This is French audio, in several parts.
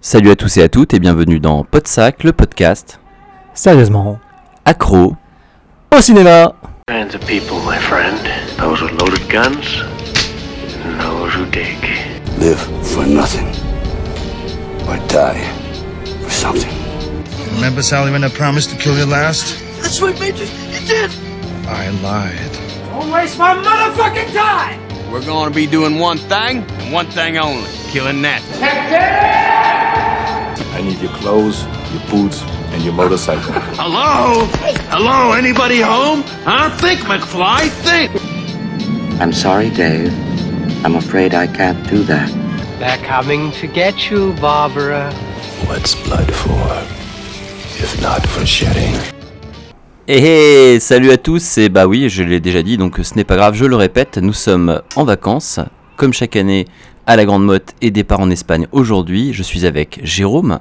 Salut à tous et à toutes et bienvenue dans Podsac, le podcast Sérieusement. accro. Au cinéma kinds of people, my friend. Those with loaded guns, and those who dig. Live for nothing. Or die for something. Remember Sally when I promised to kill you last? That's what made you. You did. I lied. We're gonna be doing one thing, and one thing only killing that. I need your clothes, your boots, and your motorcycle. Hello? Hello? Anybody home? Huh? Think, McFly. Think. I'm sorry, Dave. I'm afraid I can't do that. They're coming to get you, Barbara. What's blood for? If not for shedding. Et hey, salut à tous, et bah oui, je l'ai déjà dit, donc ce n'est pas grave, je le répète, nous sommes en vacances, comme chaque année, à la Grande Motte et départ en Espagne aujourd'hui. Je suis avec Jérôme.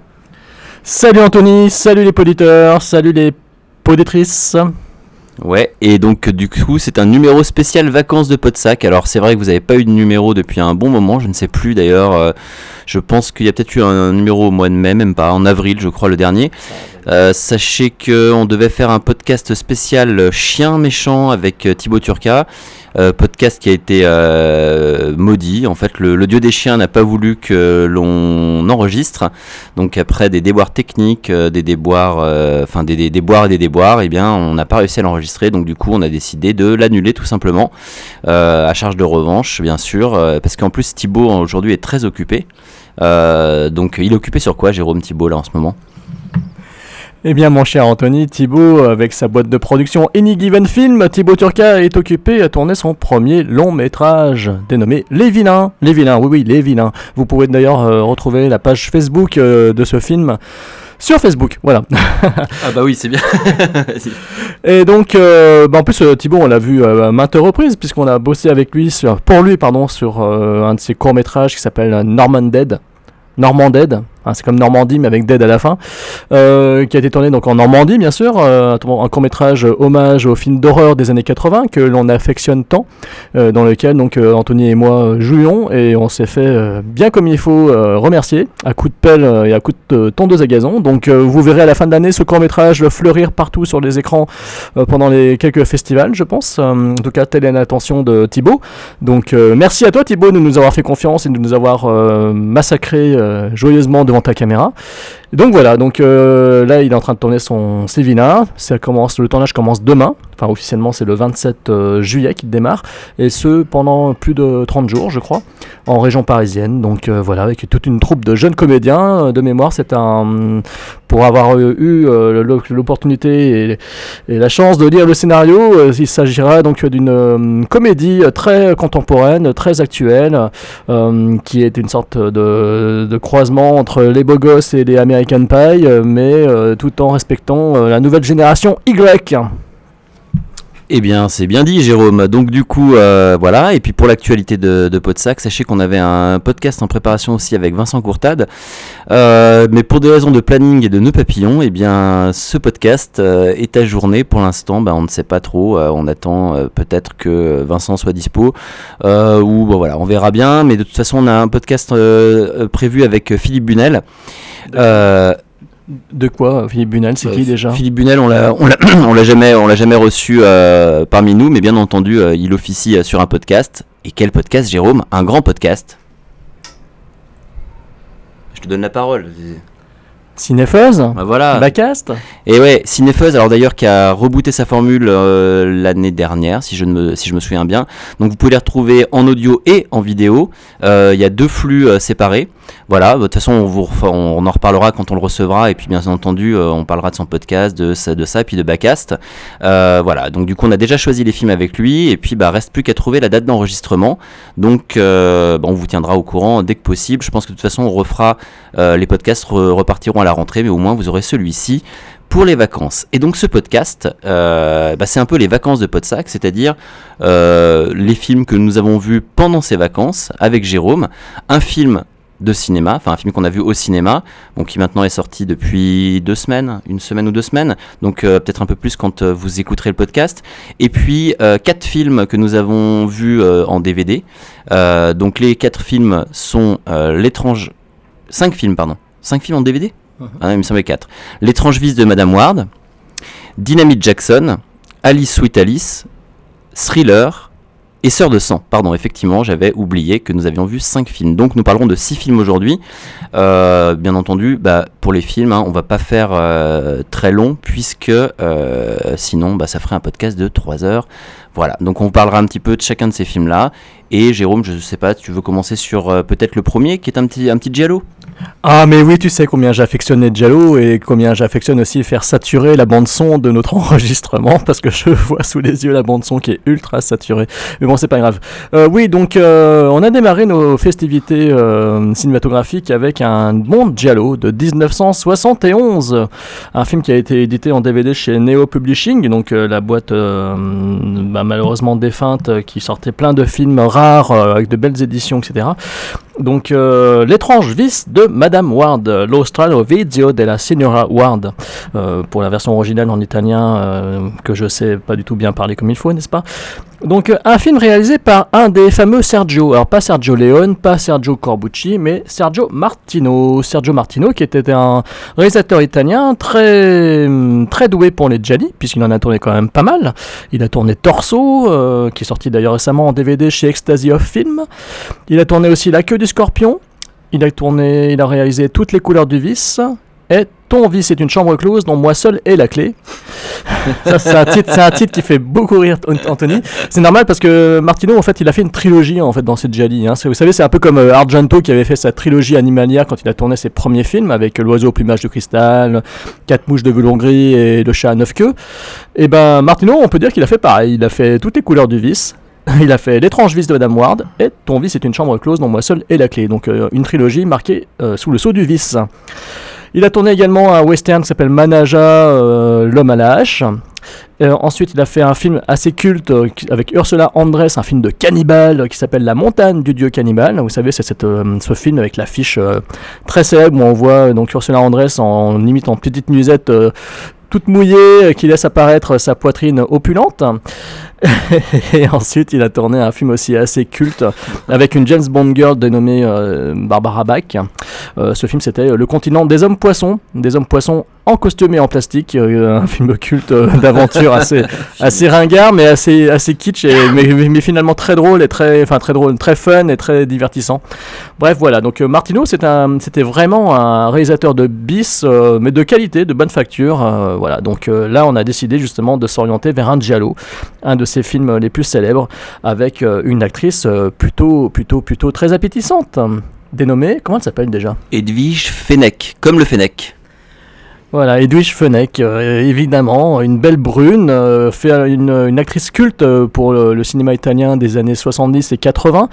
Salut Anthony, salut les poditeurs, salut les poditrices. Ouais, et donc du coup c'est un numéro spécial vacances de Podsac. Alors c'est vrai que vous n'avez pas eu de numéro depuis un bon moment, je ne sais plus d'ailleurs. euh, je pense qu'il y a peut-être eu un numéro au mois de mai, même pas, en avril je crois le dernier. Euh, sachez qu'on devait faire un podcast spécial euh, chien méchant avec euh, Thibaut Turca. Podcast qui a été maudit. En fait, le, dieu des chiens n'a pas voulu que l'on enregistre. Donc après des déboires techniques, des déboires, enfin des, déboires et des déboires, eh bien on n'a pas réussi à l'enregistrer. Donc du coup, on a décidé de l'annuler tout simplement, à charge de revanche, bien sûr, parce qu'en plus Thibaut aujourd'hui est très occupé. Euh, donc il est occupé sur quoi, Jérôme Thibaut là en ce moment? Eh bien mon cher Anthony, Thibaut, avec sa boîte de production Any Given Film, Thibaut Turca est occupé à tourner son premier long métrage, dénommé Les Vilains. Les Vilains, oui oui, Les Vilains. Vous pouvez d'ailleurs euh, retrouver la page Facebook euh, de ce film sur Facebook, voilà. Ah bah oui, c'est bien. Et donc, euh, bah, en plus, euh, Thibaut, on l'a vu euh, à maintes reprises, puisqu'on a bossé avec lui, sur, pour lui, pardon, sur euh, un de ses courts-métrages qui s'appelle Norman Dead. Norman Dead, hein, c'est comme Normandie, mais avec Dead à la fin, euh, qui a été tourné donc en Normandie, bien sûr, euh, un, court-métrage euh, hommage au film d'horreur des années 80 que l'on affectionne tant, euh, dans lequel donc Anthony et moi jouions, et on s'est fait bien comme il faut remercier, à coups de pelle et à coups de tondeuse à gazon. Donc, vous verrez à la fin de l'année ce court-métrage fleurir partout sur les écrans pendant les quelques festivals, je pense. En tout cas, telle est l'intention de Thibaut. Donc, merci à toi, Thibaut, de nous avoir fait confiance et de nous avoir massacré joyeusement ta caméra. Donc voilà, donc euh, là, il est en train de tourner son Sévina. Ça commence, le tournage commence demain. Enfin, officiellement, c'est le 27 euh, juillet qu'il démarre. Et ce, pendant plus de 30 jours, je crois, en région parisienne. Donc euh, voilà, avec toute une troupe de jeunes comédiens. De mémoire, c'est un. Pour avoir eu l'o- l'opportunité et, la chance de lire le scénario, il s'agira donc d'une comédie très contemporaine, très actuelle, qui est une sorte de, de croisement entre les beaux gosses et les American euh, mais euh, tout en respectant euh, la nouvelle génération Y. Eh bien, c'est bien dit, Jérôme. Donc, du coup, euh, voilà. Et puis, pour l'actualité de, de Podsac, sachez qu'on avait un podcast en préparation aussi avec Vincent Courtade. Euh, mais pour des raisons de planning et de nœuds papillons, eh bien, ce podcast euh, est ajourné pour l'instant. Ben, on ne sait pas trop. On attend peut-être que Vincent soit dispo. Ou, bon, voilà, on verra bien. Mais de toute façon, on a un podcast prévu avec Philippe Bunel. De quoi, Philippe Bunel C'est euh, qui déjà? Philippe Bunel, on l'a, on l'a, on l'a jamais, on l'a jamais reçu euh, parmi nous, mais bien entendu, euh, il officie euh, sur un podcast. Et quel podcast, Jérôme? Un grand podcast. Je te donne la parole. Cinépheuse Bah voilà. Bacast Et ouais, Cinépheuse, alors d'ailleurs qui a rebooté sa formule euh, l'année dernière, si je, ne me, si je me souviens bien. Donc vous pouvez les retrouver en audio et en vidéo. Euh, Il y a deux flux euh, séparés. Voilà, de toute façon on, vous, on en reparlera quand on le recevra. Et puis bien entendu, on parlera de son podcast, de ça, de ça et puis de Backcast. Euh, voilà, donc du coup on a déjà choisi les films avec lui. Et puis bah reste plus qu'à trouver la date d'enregistrement. Donc bah, on vous tiendra au courant dès que possible. Je pense que de toute façon on refera, les podcasts re- repartiront à la rentrée, mais au moins vous aurez celui-ci pour les vacances. Et donc ce podcast, euh, bah, c'est un peu les vacances de Podsac, c'est-à-dire euh, les films que nous avons vus pendant ces vacances avec Jérôme. Un film de cinéma, enfin un film qu'on a vu au cinéma, bon, qui maintenant est sorti depuis deux semaines, une semaine ou deux semaines, donc euh, peut-être un peu plus quand vous écouterez le podcast. Et puis quatre films que nous avons vus en DVD. Donc les quatre films sont l'étrange, cinq films pardon, cinq films en DVD. Ah, il me semblait quatre. L'étrange vice de Madame Ward, Dynamite Jackson, Alice Sweet Alice, Thriller et Sœur de sang. Pardon, effectivement, j'avais oublié que nous avions vu 5 films. Donc nous parlerons de 6 films aujourd'hui. Euh, bien entendu, bah, pour les films, hein, on va pas faire euh, très long puisque euh, sinon bah, ça ferait un podcast de 3 heures. Voilà, donc on parlera un petit peu de chacun de ces films-là. Et Jérôme, je sais pas, tu veux commencer sur peut-être le premier qui est un petit, un petit Ah mais oui, tu sais combien j'affectionnais Jello et combien j'affectionne aussi faire saturer la bande son de notre enregistrement parce que je vois sous les yeux la bande son qui est ultra saturée. Mais bon, c'est pas grave. Euh, oui, donc euh, on a démarré nos festivités euh, cinématographiques avec un bon Giallo de 1971, un film qui a été édité en DVD chez Neo Publishing, donc la boîte bah, malheureusement défunte qui sortait plein de films rares avec de belles éditions, etc. Donc, euh, l'étrange vice de Madame Ward, Lo strano vizio della signora Ward, euh, pour la version originale en italien, euh, que je sais pas du tout bien parler comme il faut, n'est-ce pas? Donc, un film réalisé par un des fameux Sergio, alors pas Sergio Leone, pas Sergio Corbucci, mais Sergio Martino. Sergio Martino, qui était un réalisateur italien très, hum, très doué pour les gialli, puisqu'il en a tourné quand même pas mal. Il a tourné Torso, qui est sorti d'ailleurs récemment en DVD chez Ecstasy of Film. Il a tourné aussi La queue du scorpion. Il a tourné, il a réalisé Toutes les couleurs du vice. Et Ton vice est une chambre close dont moi seul ai la clé. Ça, c'est un titre, c'est un titre qui fait beaucoup rire Anthony. C'est normal parce que Martino, en fait, il a fait une trilogie en fait dans cette Jali. Hein. Vous savez, c'est un peu comme euh, Argento qui avait fait sa trilogie animalière quand il a tourné ses premiers films avec L'oiseau au plumage de cristal, Quatre mouches de velours gris et Le chat à neuf queues. Et ben Martino, on peut dire qu'il a fait pareil. Il a fait toutes les couleurs du vice. Il a fait L'étrange vice de Madame Ward et Ton vice est une chambre close dont moi seul ai la clé. Donc euh, une trilogie marquée euh, sous le sceau du vice. Il a tourné également un western qui s'appelle Manaja, euh, l'homme à la hache. Ensuite, il a fait un film assez culte avec Ursula Andress, un film de cannibale qui s'appelle La montagne du dieu cannibale. Vous savez, c'est ce film avec l'affiche très célèbre où on voit donc Ursula Andress en imitant petite nuisette euh, toute mouillée euh, qui laisse apparaître sa poitrine opulente. Et ensuite, il a tourné un film aussi assez culte avec une James Bond girl dénommée euh, Barbara Bach. Euh, ce film, c'était Le continent des hommes poissons, des hommes poissons en costume et en plastique, euh, un film culte euh, d'aventure assez, assez ringard, mais assez, assez kitsch, et, mais, mais- mais finalement très drôle et très, enfin très drôle, très fun et très divertissant. Bref, voilà. Donc euh, Martino, c'était vraiment un réalisateur de bis, euh, mais de qualité, de bonne facture. euh, voilà. Donc euh, là, on a décidé justement de s'orienter vers un giallo, un de ses films les plus célèbres, avec euh, une actrice euh, plutôt, plutôt, plutôt très appétissante, dénommée, comment elle s'appelle déjà? Edwige Fennec, comme le Fennec. Voilà, Edwige Fenech, euh, évidemment, une belle brune, euh, fait une, une actrice culte euh, pour le, le cinéma italien des années 70 et 80.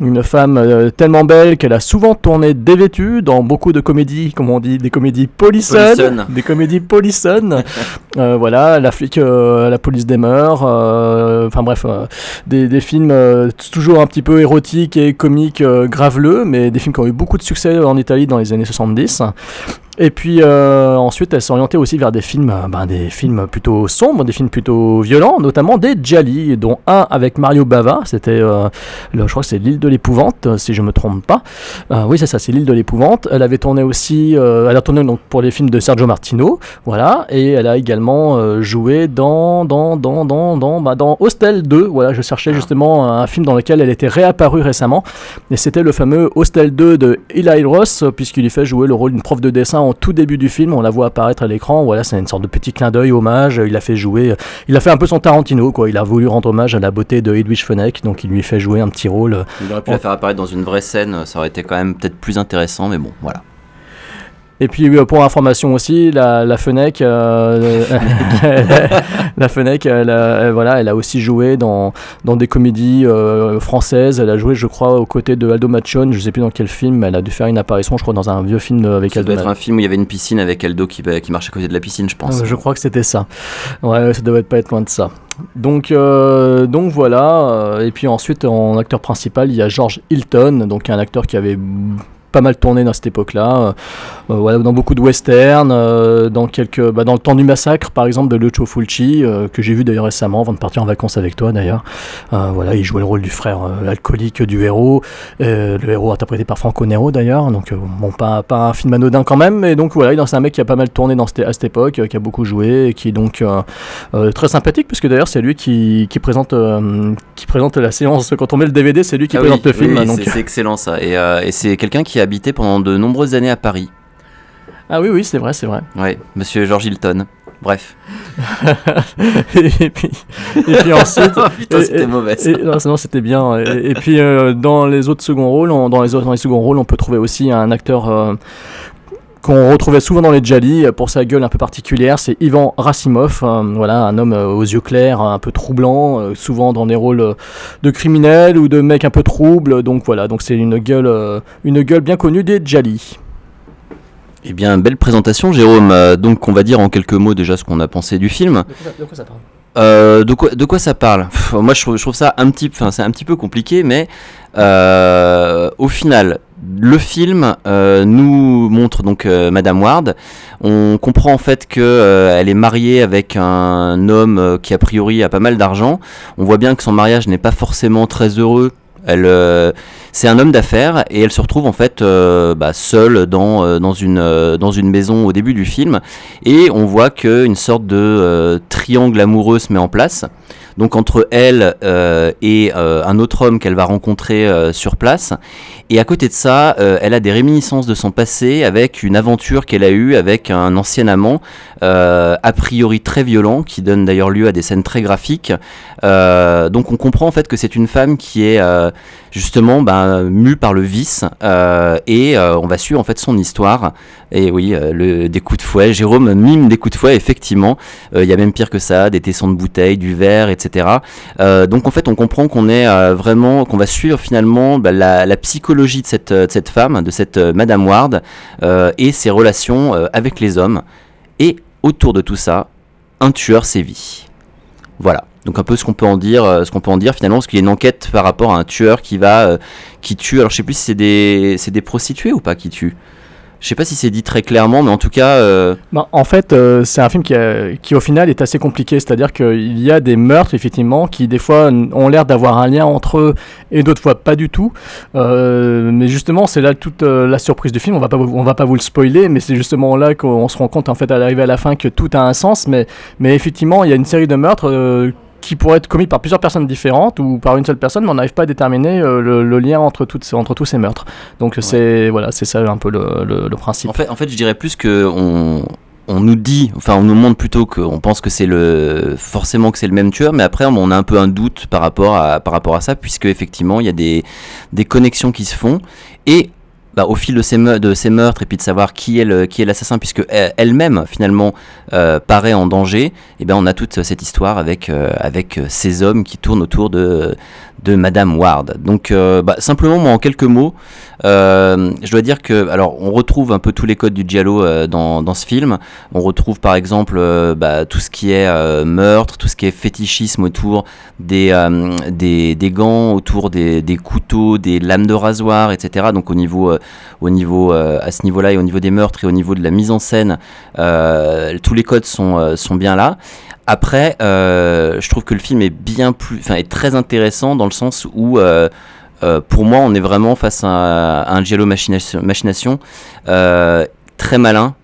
Une femme euh, tellement belle qu'elle a souvent tourné dévêtue dans beaucoup de comédies, comme on dit, des comédies polissonnes, des comédies polissonnes. Euh, voilà, la flic, euh, la police des mœurs, euh, enfin bref, euh, des, des films euh, toujours un petit peu érotiques et comiques, euh, graveleux, mais des films qui ont eu beaucoup de succès en Italie dans les années 70. Et puis euh, ensuite, elle s'est orientée aussi vers des films, euh, ben, des films plutôt sombres, des films plutôt violents, notamment des Gialli, dont un avec Mario Bava. C'était, euh, je crois que c'est l'île de l'épouvante, si je me trompe pas. Oui, c'est ça, c'est l'île de l'épouvante. Elle avait tourné aussi, elle a tourné donc pour les films de Sergio Martino, voilà, et elle a également joué dans, dans, dans, dans, dans, bah, dans Hostel 2. Voilà, je cherchais justement un film dans lequel elle était réapparue récemment, et c'était le fameux Hostel 2 de Eli Ross, puisqu'il lui fait jouer le rôle d'une prof de dessin en tout début du film. On la voit apparaître à l'écran. Voilà, c'est une sorte de petit clin d'œil, hommage. Il a fait jouer, il a fait un peu son Tarantino, quoi. Il a voulu rendre hommage à la beauté de Edwige Fenech, donc il lui fait jouer un petit rôle. euh, Il aurait pu la faire apparaître dans une vraie scène, ça aurait été quand même peut-être plus intéressant, mais bon, voilà. Et puis euh, pour information aussi, la, la Fenech, euh, la Fenech, elle, a- elle- voilà, elle a aussi joué dans, dans des comédies euh, françaises. Elle a joué, je crois, aux côtés de Aldo Machon. Je sais plus dans quel film. mais Elle a dû faire une apparition, je crois, dans un vieux film avec Ça Aldo. doit être un film où il y avait une piscine avec Aldo qui, qui marche à côté de la piscine, je pense. Euh, Je crois que c'était ça. Ouais, ça devait pas être loin de ça. Donc, euh, donc voilà. euh, Et puis ensuite, en acteur principal, il y a George Hilton, donc un acteur qui avait pas mal tourné dans cette époque-là. Euh, euh, voilà, dans beaucoup de westerns, euh, dans quelques, bah, dans le temps du massacre, par exemple, de Lucio Fulci, euh, que j'ai vu d'ailleurs récemment, avant de partir en vacances avec toi d'ailleurs. Voilà, il jouait le rôle du frère alcoolique du héros, le héros interprété par Franco Nero d'ailleurs. Donc bon, pas, pas un film anodin quand même, mais donc voilà, c'est un mec qui a pas mal tourné dans cette, à cette époque, qui a beaucoup joué, et qui est donc très sympathique, puisque d'ailleurs c'est lui qui, qui présente, qui présente la séance quand on met le DVD, c'est lui qui Ah présente oui, le film. oui, c'est excellent ça. Et, et c'est quelqu'un qui a habité pendant de nombreuses années à Paris. ah oui, oui, c'est vrai, c'est vrai. Ouais, monsieur George Hilton. Bref. et puis, et puis ensuite. Oh, putain, c'était mauvais. et- non, c'était bien. Et, et puis euh, dans les autres seconds rôles, on- dans les autres dans les seconds rôles, on peut trouver aussi un acteur euh, qu'on retrouvait souvent dans les Jali euh, pour sa gueule un peu particulière. C'est Ivan Rassimov, euh, voilà, un homme euh, aux yeux clairs, un peu troublant, euh, souvent dans des rôles de criminel ou de mec un peu trouble. Donc voilà, donc c'est une gueule, euh, une gueule bien connue des Jali. Eh bien, belle présentation, Jérôme. Donc, on va dire en quelques mots déjà ce qu'on a pensé du film. De quoi ça parle? Euh, de, quoi, de quoi ça parle? Pff, Moi, je trouve, je trouve ça un petit, enfin, c'est un petit peu compliqué, mais euh, au final, le film euh, nous montre donc euh, Madame Ward. On comprend en fait que euh, elle est mariée avec un homme euh, qui a priori a pas mal d'argent. On voit bien que son mariage n'est pas forcément très heureux. Elle, c'est un homme d'affaires et elle se retrouve en fait euh, bah, seule dans, euh, dans, une, euh, dans une maison au début du film et on voit qu'une sorte de triangle amoureux se met en place. Donc entre elle et un autre homme qu'elle va rencontrer sur place. Et à côté de ça, elle a des réminiscences de son passé avec une aventure qu'elle a eue avec un ancien amant, a priori très violent, qui donne d'ailleurs lieu à des scènes très graphiques. Donc on comprend en fait que c'est une femme qui est justement ben, mue par le vice euh, et euh, on va suivre en fait son histoire. Et oui, euh, le, des coups de fouet. Jérôme mime des coups de fouet, effectivement. Il y a même pire que ça, des tessons de bouteilles, du verre, etc. Donc en fait, on comprend qu'on est vraiment, qu'on va suivre finalement bah, la, la psychologie de cette, de cette femme, de cette Madame Ward, et ses relations avec les hommes. Et autour de tout ça, un tueur sévit. Voilà. Donc un peu ce qu'on peut en dire, euh, ce qu'on peut en dire finalement, parce qu'il y a une enquête par rapport à un tueur qui va, euh, qui tue. Alors je sais plus si c'est des, c'est des prostituées ou pas qui tue. Je sais pas si c'est dit très clairement, mais en tout cas, euh, Bah, en fait, c'est un film qui, qui, au final, est assez compliqué. C'est-à-dire qu'il y a des meurtres, effectivement, qui, des fois, ont l'air d'avoir un lien entre eux et d'autres fois pas du tout. Mais justement, c'est là toute la surprise du film. On va pas, on va pas vous le spoiler, mais c'est justement là qu'on se rend compte, en fait, à l'arrivée à la fin, que tout a un sens. Mais, mais effectivement, il y a une série de meurtres. Qui pourraient être commis par plusieurs personnes différentes ou par une seule personne, mais on n'arrive pas à déterminer euh, le, le lien entre, toutes, entre tous ces meurtres. Donc c'est voilà, c'est ça un peu le, le- le principe. En fait, en fait, je dirais plus que on, on nous dit, enfin, on nous montre plutôt qu'on pense que c'est le forcément que c'est le même tueur, mais après, on a un peu un doute par rapport à par rapport à ça, puisque effectivement, il y a des des connexions qui se font et bah, au fil de ces, meurtres et puis de savoir qui est l'assassin, puisque elle- elle-même finalement euh, paraît en danger, et ben on a toute cette histoire avec euh, euh, ces hommes qui tournent autour de Madame Ward. Donc euh, bah, simplement moi en quelques mots, euh, je dois dire que alors on retrouve un peu tous les codes du giallo euh, dans, dans ce film. On retrouve par exemple euh, bah, tout ce qui est meurtre, tout ce qui est fétichisme autour des des, des gants, autour des, des couteaux, des lames de rasoir, etc. Donc au niveau au niveau à ce niveau-là et au niveau des meurtres et au niveau de la mise en scène, tous les codes sont sont bien là. Après, je trouve que le film est bien plus, enfin, est très intéressant dans le sens où, euh, pour moi, on est vraiment face à, un giallo machination, euh, très malin,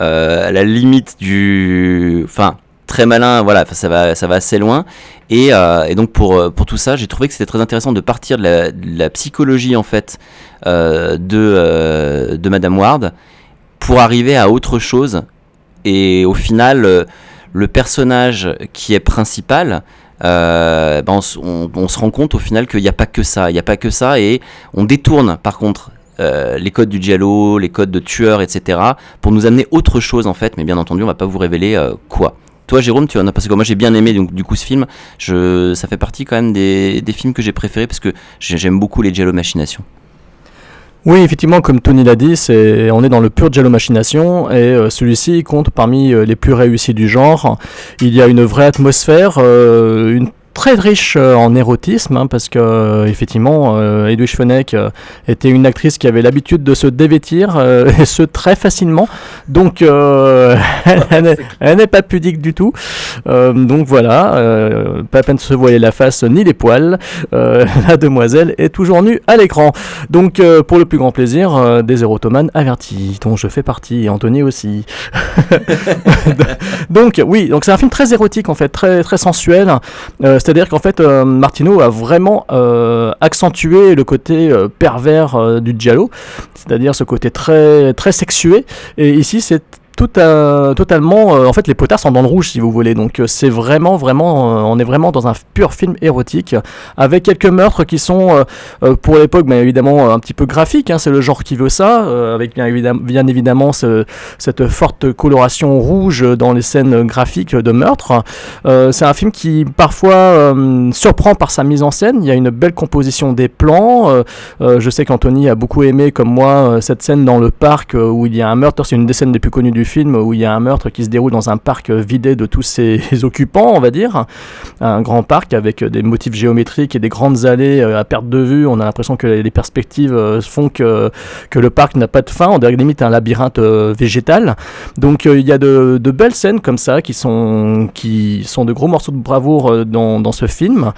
euh, à la limite du, enfin, très malin. Voilà, ça va, ça va assez loin. Et, donc pour pour tout ça, j'ai trouvé que c'était très intéressant de partir de la, de la psychologie en fait de de Madame Ward pour arriver à autre chose. Et au final. le personnage qui est principal, euh, ben on, se rend compte au final qu'il n'y a pas que ça. Il n'y a pas que ça et on détourne par contre euh, les codes du giallo, les codes de tueur, etc. pour nous amener autre chose en fait. Mais bien entendu, on va pas vous révéler euh, quoi. Toi, Jérôme, tu en as parce que moi j'ai bien aimé donc, du coup ce film. Ça fait partie quand même des, des films que j'ai préférés parce que j'ai- j'aime beaucoup les giallo machinations. Oui, effectivement, comme Tony l'a dit, c'est on est dans le pur Jello machination et euh, celui-ci compte parmi euh, les plus réussis du genre. Il y a une vraie atmosphère, euh, une très riche euh, en érotisme, hein, parce que euh, effectivement, euh, Edwige Fenech euh, était une actrice qui avait l'habitude de se dévêtir, euh, et ce très facilement. Donc, euh, elle n'est- elle n'est pas pudique du tout. Donc voilà, pas à peine de se voiler la face ni les poils. La demoiselle est toujours nue à l'écran. Donc, pour le plus grand plaisir des érotomanes avertis, dont je fais partie, et Anthony aussi. donc oui, donc c'est un film très érotique en fait, très très sensuel. C'est-à-dire qu'en fait, euh, Martino a vraiment euh, accentué le côté euh, pervers euh, du giallo, c'est-à-dire ce côté très très sexué. Et ici, c'est à- totalement euh, en fait les potards sont dans le rouge si vous voulez donc euh, c'est vraiment vraiment euh, on est vraiment dans un pur film érotique avec quelques meurtres qui sont euh, euh, pour l'époque bien évidemment un petit peu graphiques hein, c'est le genre qui veut ça euh, avec bien évidemment, bien évidemment ce- cette forte coloration rouge dans les scènes graphiques de meurtre euh, c'est un film qui parfois euh, surprend par sa mise en scène. Il y a une belle composition des plans. Euh, euh, je sais qu'Anthony a beaucoup aimé, comme moi, euh, cette scène dans le parc euh, où il y a un meurtre. C'est une des scènes les plus connues du film où il y a un meurtre qui se déroule dans un parc vidé de tous ses occupants, on va dire. Un grand parc avec des motifs géométriques et des grandes allées euh, à perte de vue. On a l'impression que les perspectives euh, font que, que le parc n'a pas de fin. On dirait limite un labyrinthe euh, végétal. Donc il y a de, de belles scènes comme ça qui sont, qui sont de gros morceaux de bravoure dans, dans ce film.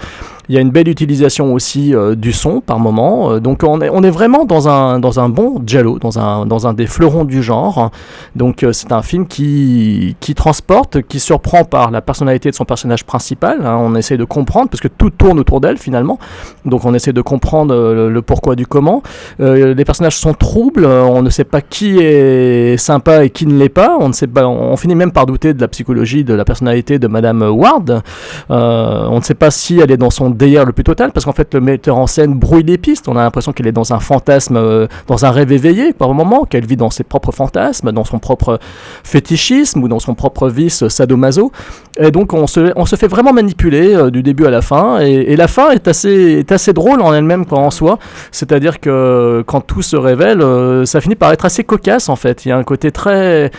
Il y a une belle utilisation aussi euh, du son par moment. Euh, donc on est, vraiment dans un, dans un bon giallo, dans un, dans un des fleurons du genre. Donc euh, c'est un film qui, qui transporte, qui surprend par la personnalité de son personnage principal. hein. On essaie de comprendre, parce que tout tourne autour d'elle finalement. Donc on essaie de comprendre le, pourquoi du comment. Les personnages sont troubles, on ne sait pas qui est sympa et qui ne l'est pas. On ne sait on finit même par douter de la psychologie, de la personnalité de Madame Ward. On ne sait pas si elle est dans son délire le plus total, parce qu'en fait le metteur en scène brouille les pistes. On a l'impression qu'elle est dans un fantasme, euh, dans un rêve éveillé par moment, qu'elle vit dans ses propres fantasmes, dans son propre fétichisme ou dans son propre vice sadomaso. Et donc on se, fait vraiment manipuler euh, du début à la fin. Et, la fin est assez, est assez drôle en elle-même quoi, en soi. C'est-à-dire que quand tout se révèle, euh, ça finit par être assez cocasse en fait. Il y a un côté très...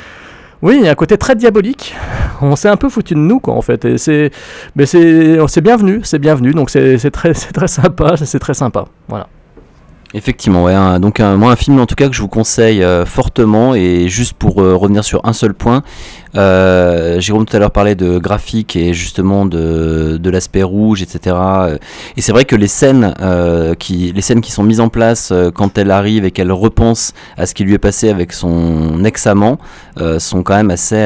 Oui, il y a un côté très diabolique. On s'est un peu foutu de nous, quoi, en fait. Et c'est, mais c'est, bienvenu, c'est bienvenu. Donc c'est, très, c'est très sympa, c'est très sympa. Voilà. Effectivement, ouais. un- donc moi un film en tout cas que je vous conseille euh, fortement et juste pour euh, revenir sur un seul point, euh, Jérôme tout à l'heure parlait de graphique et justement de, de l'aspect rouge, etc. Euh, Et c'est vrai que les scènes euh, qui les scènes qui sont mises en place quand elle arrive et qu'elle repense à ce qui lui est passé avec son ex-amant sont quand même assez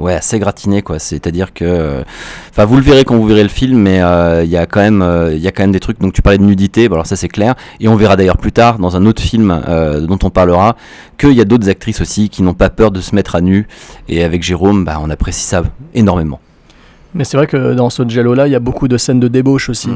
ouais assez gratinées quoi. C'est-à-dire que Enfin, vous le verrez quand vous verrez le film, mais il y a quand même, y a quand même des trucs. Donc, tu parlais de nudité, alors ça c'est clair. Et on verra d'ailleurs plus tard dans un autre film dont on parlera qu'il y a d'autres actrices aussi qui n'ont pas peur de se mettre à nu. Et avec Jérôme, bah, on apprécie ça énormément. Mais c'est vrai que dans ce Jello-là, il y a beaucoup de scènes de débauche aussi.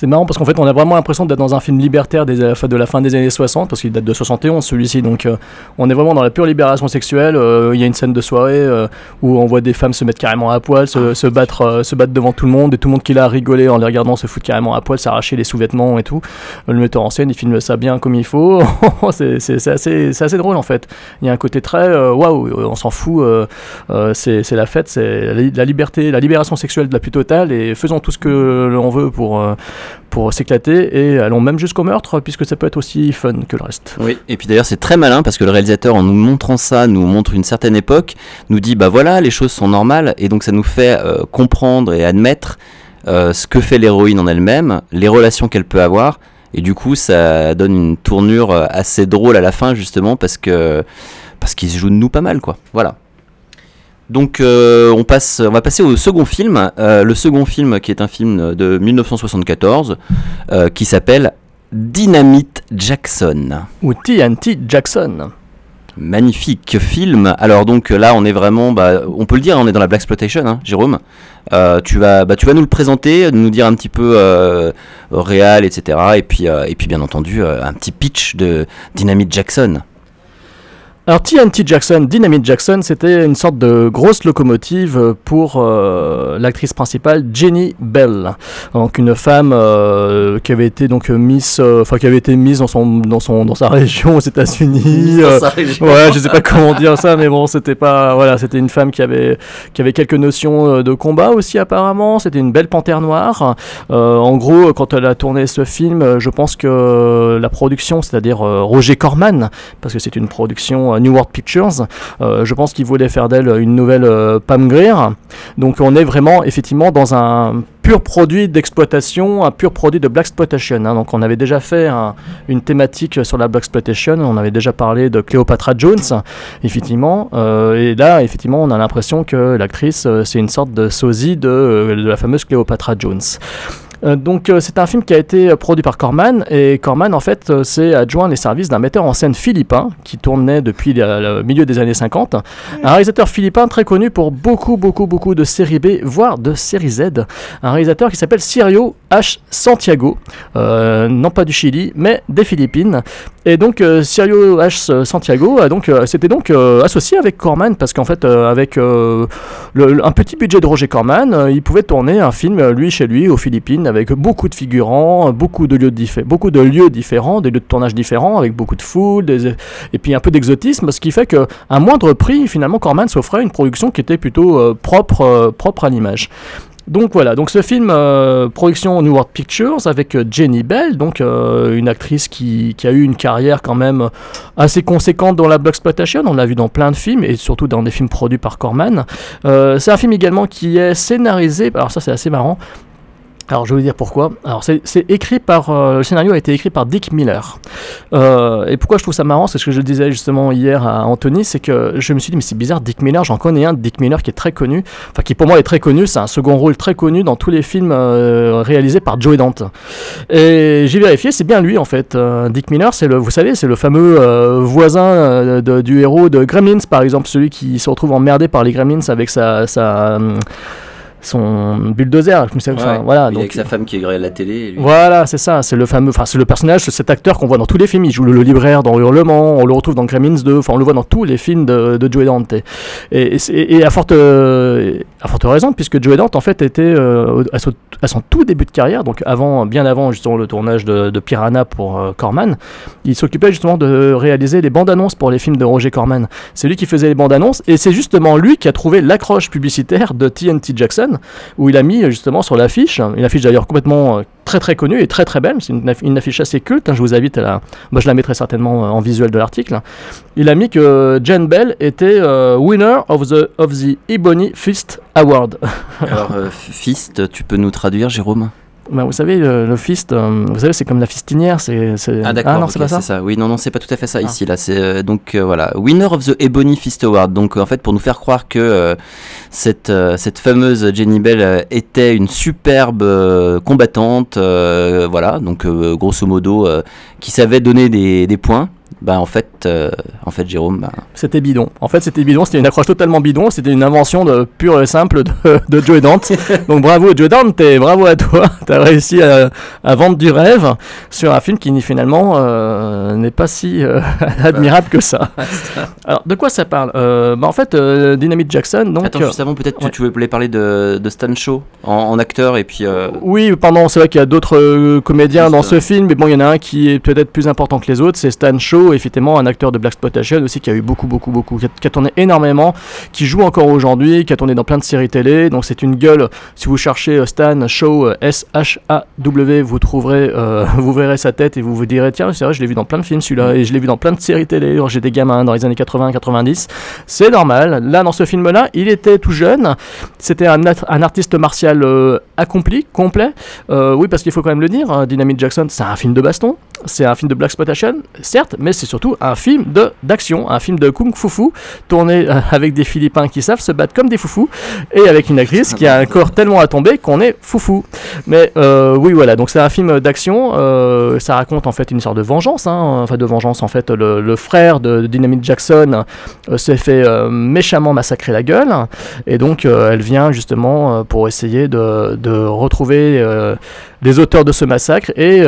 C'est marrant parce qu'en fait, on a vraiment l'impression d'être dans un film libertaire des, de la fin des années 60, parce qu'il date de 71 celui-ci, donc euh, on est vraiment dans la pure libération sexuelle. Euh, Il y a une scène de soirée euh, où on voit des femmes se mettre carrément à poil, se, battre, euh, se battre devant tout le monde, et tout le monde qui l'a rigolé en les regardant se fout carrément à poil, s'arracher les sous-vêtements et tout. Le metteur en scène, il filme ça bien comme il faut. c'est assez, drôle en fait. Il y a un côté très euh, waouh, euh, on s'en fout, euh, euh, c'est la fête, c'est la, la liberté, la libération sexuelle de la plus totale, et faisons tout ce que l'on veut pour. Pour s'éclater et allons même jusqu'au meurtre puisque ça peut être aussi fun que le reste. Oui. Et puis d'ailleurs, c'est très malin parce que le réalisateur, en nous montrant ça, nous montre une certaine époque, nous dit bah voilà, les choses sont normales, et donc ça nous fait euh, comprendre et admettre euh, ce que fait l'héroïne en elle-même, les relations qu'elle peut avoir. Et du coup, ça donne une tournure euh, assez drôle à la fin, justement, parce que parce qu'il se joue de nous pas mal, quoi. Voilà. Donc, euh, on passe, on va passer au second film. Euh, le second film, qui est un film de 1974, euh, qui s'appelle Dynamite Jackson. Ou TNT Jackson. Magnifique film. Alors donc là, on est vraiment, bah, on peut le dire, on est dans la black exploitation, hein, Jérôme. Tu vas, bah, tu vas nous le présenter, nous dire un petit peu réal, etc. Et puis, et puis bien entendu, un petit pitch de Dynamite Jackson. Alors TNT Jackson, Dynamite Jackson, c'était une sorte de grosse locomotive pour euh, l'actrice principale Jenny Bell, donc une femme euh, qui avait été donc Miss, euh, enfin qui avait été mise dans son dans son dans sa région aux États-Unis. Euh, ouais, je sais pas comment dire ça, mais bon, c'était pas voilà, c'était une femme qui avait qui avait quelques notions euh, de combat aussi apparemment. C'était une belle panthère noire. Euh, en gros, quand elle a tourné ce film, euh, je pense que la production, c'est-à-dire euh, Roger Corman, parce que c'est une production euh, New World Pictures, euh, je pense qu'il voulait faire d'elle une nouvelle euh, Pam Grier. Donc on est vraiment effectivement dans un pur produit d'exploitation, un pur produit de Black Exploitation. hein. Donc on avait déjà fait un- une thématique sur la Black Exploitation, on avait déjà parlé de Cleopatra Jones, effectivement. Et là, effectivement, on a l'impression que l'actrice, c'est une sorte de sosie de, de la fameuse Cleopatra Jones. Euh, donc euh, c'est un film qui a été euh, produit par Corman et Corman en fait s'est adjoint les services d'un metteur en scène philippin qui tournait depuis le, milieu des années 50. Un réalisateur philippin très connu pour beaucoup beaucoup beaucoup de séries B voire de séries Z. Un réalisateur qui s'appelle Sirio H. Santiago, euh, non pas du Chili mais des Philippines. Et donc euh, Sirio H. Santiago a donc s'était donc euh, associé avec Corman parce qu'en fait avec le- un petit budget de Roger Corman, il pouvait tourner un film lui chez lui aux Philippines avec beaucoup de figurants, beaucoup de lieux beaucoup de lieux différents, des lieux de tournage différents avec beaucoup de foule et puis un peu d'exotisme, ce qui fait que à moindre prix finalement Corman s'offrait une production qui était plutôt euh, propre euh, propre à l'image. Donc voilà, donc ce film, euh, production New World Pictures avec Jenny Bell, donc une actrice qui, a eu une carrière quand même assez conséquente dans la Exploitation, on l'a vu dans plein de films et surtout dans des films produits par Corman. C'est un film également qui est scénarisé, alors ça c'est assez marrant. Alors je vais vous dire pourquoi. Alors c'est écrit par euh, le scénario a été écrit par Dick Miller. Euh, et pourquoi je trouve ça marrant, c'est ce que je disais justement hier à Anthony, c'est que je me suis dit mais c'est bizarre, Dick Miller, j'en connais un, Dick Miller qui est très connu, enfin qui pour moi est très connu, c'est un second rôle très connu dans tous les films euh, réalisés par Joey Dante. Et j'ai vérifié, c'est bien lui en fait. Euh, Dick Miller, c'est le, vous savez, c'est le fameux euh, voisin du héros de Gremlins par exemple, celui qui se retrouve emmerdé par les Gremlins avec sa, sa son bulldozer. Je me sais- enfin, Ouais, voilà, il est donc avec sa femme qui regarde la télé. lui- voilà, c'est ça, c'est le fameux, enfin c'est le personnage, cet acteur qu'on voit dans tous les films. Il joue le, le libraire dans Hurlement, on le retrouve dans Gremlins 2, enfin on le voit dans tous les films de, de Joey Dante. Et, et à forte, euh, à forte raison, puisque Joey Dante en fait était euh, à, son, tout début de carrière, donc avant, bien avant justement le tournage de, Piranha pour euh, Corman, il s'occupait justement de réaliser les bandes annonces pour les films de Roger Corman. C'est lui qui faisait les bandes annonces et c'est justement lui qui a trouvé l'accroche publicitaire de TNT Jackson où il a mis justement sur l'affiche, une affiche d'ailleurs complètement euh, très très connue et très très belle, c'est une, une affiche assez culte, hein, je vous invite à la... Moi je la mettrai certainement euh, en visuel de l'article. Il a mis que Jen Bell était euh, winner of the, of the Ebony Fist Award. Alors, euh, Fist, tu peux nous traduire, Jérôme? Ben, vous savez, le, le fist, euh, vous savez, c'est comme la fistinière, c'est... c'est- Ah d'accord, non, ok, c'est pas ça c'est ça. Oui, non, non, c'est pas tout à fait ça Ah. ici. Là, c'est euh, donc euh, voilà, winner of the Ebony Fist Award. Donc en fait, pour nous faire croire que euh, cette euh, cette fameuse Jenny Bell euh, était une superbe euh, combattante, euh, voilà. Donc euh, grosso modo, euh, qui savait donner des, des points. Bah en fait, euh, en fait, Jérôme, bah, C'était bidon. En fait, c'était bidon. C'était une accroche totalement bidon. C'était une invention de pure et simple de, de Joey Dante. Donc bravo Joey Dante et bravo à toi. T'as réussi à, à vendre du rêve sur un film qui finalement euh, n'est pas si euh, admirable que ça. Alors de quoi ça parle? Bah, En fait, Dynamite Jackson. Donc attends, juste avant, peut-être que ouais. tu voulais parler de, de Stan Shaw en, en acteur et puis. Oui, pardon, c'est vrai qu'il y a d'autres comédiens dans ce film, mais bon, il y en a un qui est peut-être plus important que les autres, c'est Stan Shaw, effectivement, un acteur de Black Exploitation aussi qui a eu beaucoup, beaucoup, beaucoup, qui a, tourné énormément, qui joue encore aujourd'hui, qui a tourné dans plein de séries télé, donc c'est une gueule. Si vous cherchez euh, Stan Shaw, euh, S-H-A-W, vous trouverez, euh, vous verrez sa tête et vous vous direz, tiens, c'est vrai, je l'ai vu dans plein de films celui-là, et je l'ai vu dans plein de séries télé j'étais gamin dans les années 80-90. C'est normal. Là, dans ce film-là, il était tout jeune. C'était un, artiste martial accompli, complet. Oui, parce qu'il faut quand même le dire, hein, Dynamite Jackson, c'est un film de baston, c'est un film de Black Exploitation, certes, mais c'est surtout un film de d'action, un film de kung fu fu, tourné euh, avec des Philippins qui savent se battre comme des foufous, et avec une actrice qui a un corps tellement à tomber qu'on est foufou. Mais euh, oui, voilà, donc c'est un film d'action, euh, ça raconte en fait une histoire de vengeance, hein, enfin de vengeance en fait, le, frère de, Dynamite Jackson s'est fait méchamment massacrer la gueule, et donc elle vient justement pour essayer de, retrouver les auteurs de ce massacre et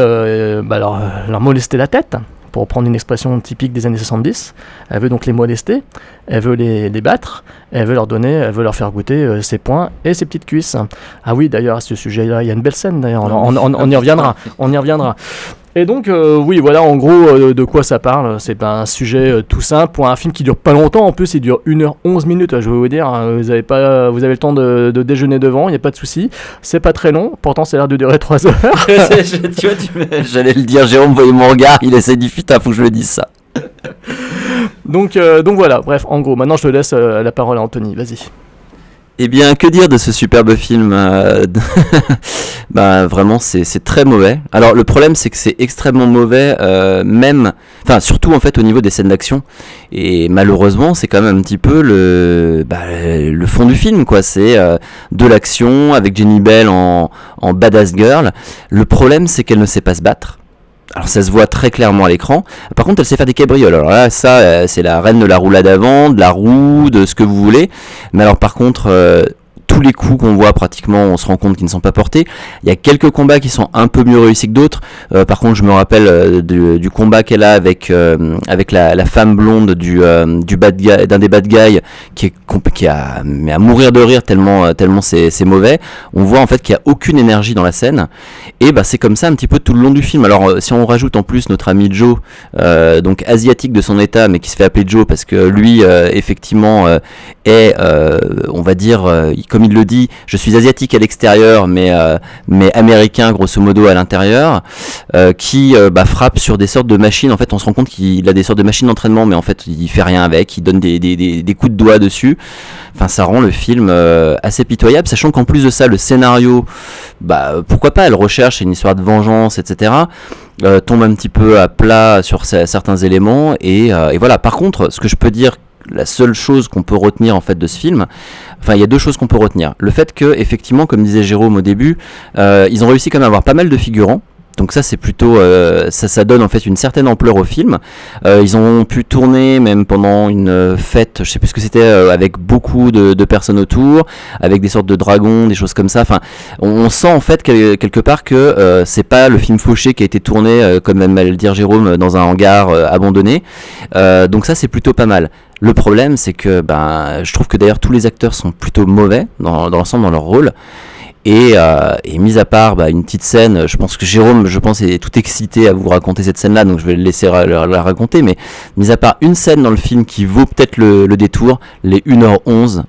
bah, leur, leur molester la tête pour prendre une expression typique des années 70. Elle veut donc les molester, elle veut les, les battre, elle veut leur donner, elle veut leur faire goûter euh, ses poings et ses petites cuisses. Ah oui, d'ailleurs, à ce sujet-là, il y a une belle scène d'ailleurs, on, y reviendra, on y reviendra. Et donc, euh, oui, voilà en gros euh, de quoi ça parle. C'est un sujet euh, tout simple pour un film qui dure pas longtemps. En plus, il dure 1h11 minutes. Je vais vous dire, hein, vous avez, pas, vous avez le temps de, de déjeuner devant, il n'y a pas de souci. C'est pas très long, pourtant, ça a l'air de durer 3 heures. Je- tu vois, tu me- J'allais le dire, Jérôme, voyez mon regard, il essaie du putain, faut que je le dise ça. donc, euh, donc voilà, bref, en gros, maintenant je te laisse euh, la parole à Anthony, vas-y. Eh bien, que dire de ce superbe film euh, Bah, vraiment, c'est très mauvais. Alors, le problème, c'est que c'est extrêmement mauvais, euh, même, enfin, surtout en fait au niveau des scènes d'action. Et malheureusement, c'est quand même un petit peu le, bah, fond du film, quoi. C'est euh, de l'action avec Jenny Bell en, en badass girl. Le problème, c'est qu'elle ne sait pas se battre. Alors ça se voit très clairement à l'écran. Par contre, elle sait faire des cabrioles. Alors là, ça, euh, c'est la reine de la roulade avant, de la roue, de ce que vous voulez. Mais alors par contre, euh, tous les coups qu'on voit pratiquement, on se rend compte qu'ils ne sont pas portés. Il y a quelques combats qui sont un peu mieux réussis que d'autres. Euh, par contre, je me rappelle euh, du, combat qu'elle a avec euh, avec la, femme blonde du du bad d'un des bad guys qui est a à mourir de rire tellement tellement c'est mauvais. On voit en fait qu'il y a aucune énergie dans la scène. Et bah c'est comme ça un petit peu tout le long du film. Alors si on rajoute en plus notre ami Joe, donc asiatique de son état, mais qui se fait appeler Joe parce que lui effectivement est, on va dire, il- il le dit, je suis asiatique à l'extérieur, mais euh, mais américain grosso modo à l'intérieur, euh, qui euh, bah, frappe sur des sortes de machines. En fait, on se rend compte qu'il a des sortes de machines d'entraînement, mais en fait, il fait rien avec. Il donne des, des, coups de doigt dessus. Enfin, ça rend le film assez pitoyable, sachant qu'en plus de ça, le scénario, bah pourquoi pas, elle recherche une histoire de vengeance, etc. tombe un petit peu à plat sur ce- certains éléments et, et voilà. Par contre, ce que je peux dire, la seule chose qu'on peut retenir en fait de ce film, enfin il y a deux choses qu'on peut retenir. Le fait que effectivement, comme disait Jérôme au début, euh, ils ont réussi quand même à avoir pas mal de figurants. Donc ça c'est plutôt euh, ça ça donne en fait une certaine ampleur au film. Euh, ils ont pu tourner même pendant une fête, je sais plus ce que c'était, avec beaucoup de, personnes autour, avec des sortes de dragons, des choses comme ça. Enfin, on, sent en fait quel- quelque part que c'est pas le film fauché qui a été tourné, comme aime le dire Jérôme, dans un hangar abandonné. Donc ça c'est plutôt pas mal. Le problème c'est que ben je trouve que d'ailleurs tous les acteurs sont plutôt mauvais dans, l'ensemble dans leur rôle. Et, euh, mis à part bah, une petite scène, je pense que Jérôme, je pense, est tout excité à vous raconter cette scène-là, donc je vais le laisser la, raconter. Mais mis à part une scène dans le film qui vaut peut-être le, détour, les 1h11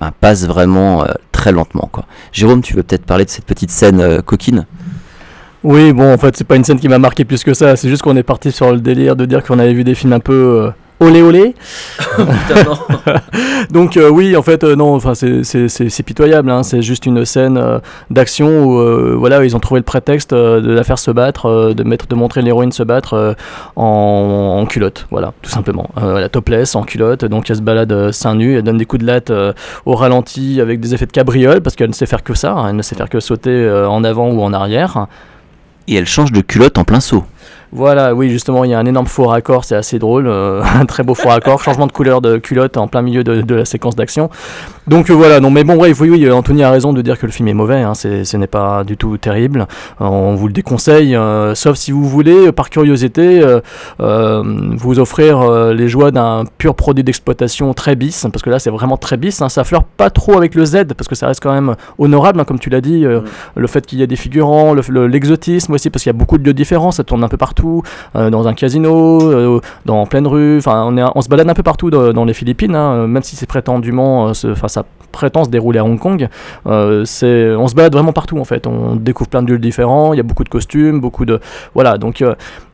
ben, passent vraiment euh, très lentement. Jérôme, tu veux peut-être parler de cette petite scène euh, coquine? Oui, bon, en fait, c'est pas une scène qui m'a marqué plus que ça. C'est juste qu'on est parti sur le délire de dire qu'on avait vu des films un peu olé olé. Donc euh, oui, en fait, euh, non, enfin c'est- c'est c'est- c'est pitoyable. hein. C'est juste une scène euh, d'action où euh, voilà, ils ont trouvé le prétexte euh, de la faire se battre, euh, de mettre, de montrer l'héroïne se battre euh, en, en culotte, voilà, tout simplement. Euh, voilà, topless en culotte. Donc elle se balade euh, seins nus, elle donne des coups de latte euh, au ralenti avec des effets de cabriole parce qu'elle ne sait faire que ça. hein. Elle ne sait faire que sauter euh, en avant ou en arrière. Et elle change de culotte en plein saut. Voilà, oui, justement, il y a un énorme faux raccord, c'est assez drôle, euh, un très beau faux raccord, changement de couleur de culotte en plein milieu de, de la séquence d'action. Donc euh, voilà, non, mais bon, bref, oui, oui, euh, Anthony a raison de dire que le film est mauvais, hein, c'est- ce n'est pas du tout terrible. On vous le déconseille, euh, sauf si vous voulez, par curiosité, vous offrir les joies d'un pur produit d'exploitation très bis, parce que là, c'est vraiment très bis, hein, ça fleure pas trop avec le Z, parce que ça reste quand même honorable, hein, comme tu l'as dit, euh, le fait qu'il y ait des figurants, le- le- l'exotisme aussi, parce qu'il y a beaucoup de lieux différents, ça tourne un peu partout, euh, dans un casino, euh, dans en pleine rue, enfin on, se balade un peu partout dans, les Philippines, hein, euh, même si c'est prétendument, enfin ça prétend se dérouler à Hong Kong, on se balade vraiment partout en fait, on découvre plein de lieux différents, il y a beaucoup de costumes, beaucoup de, voilà, donc,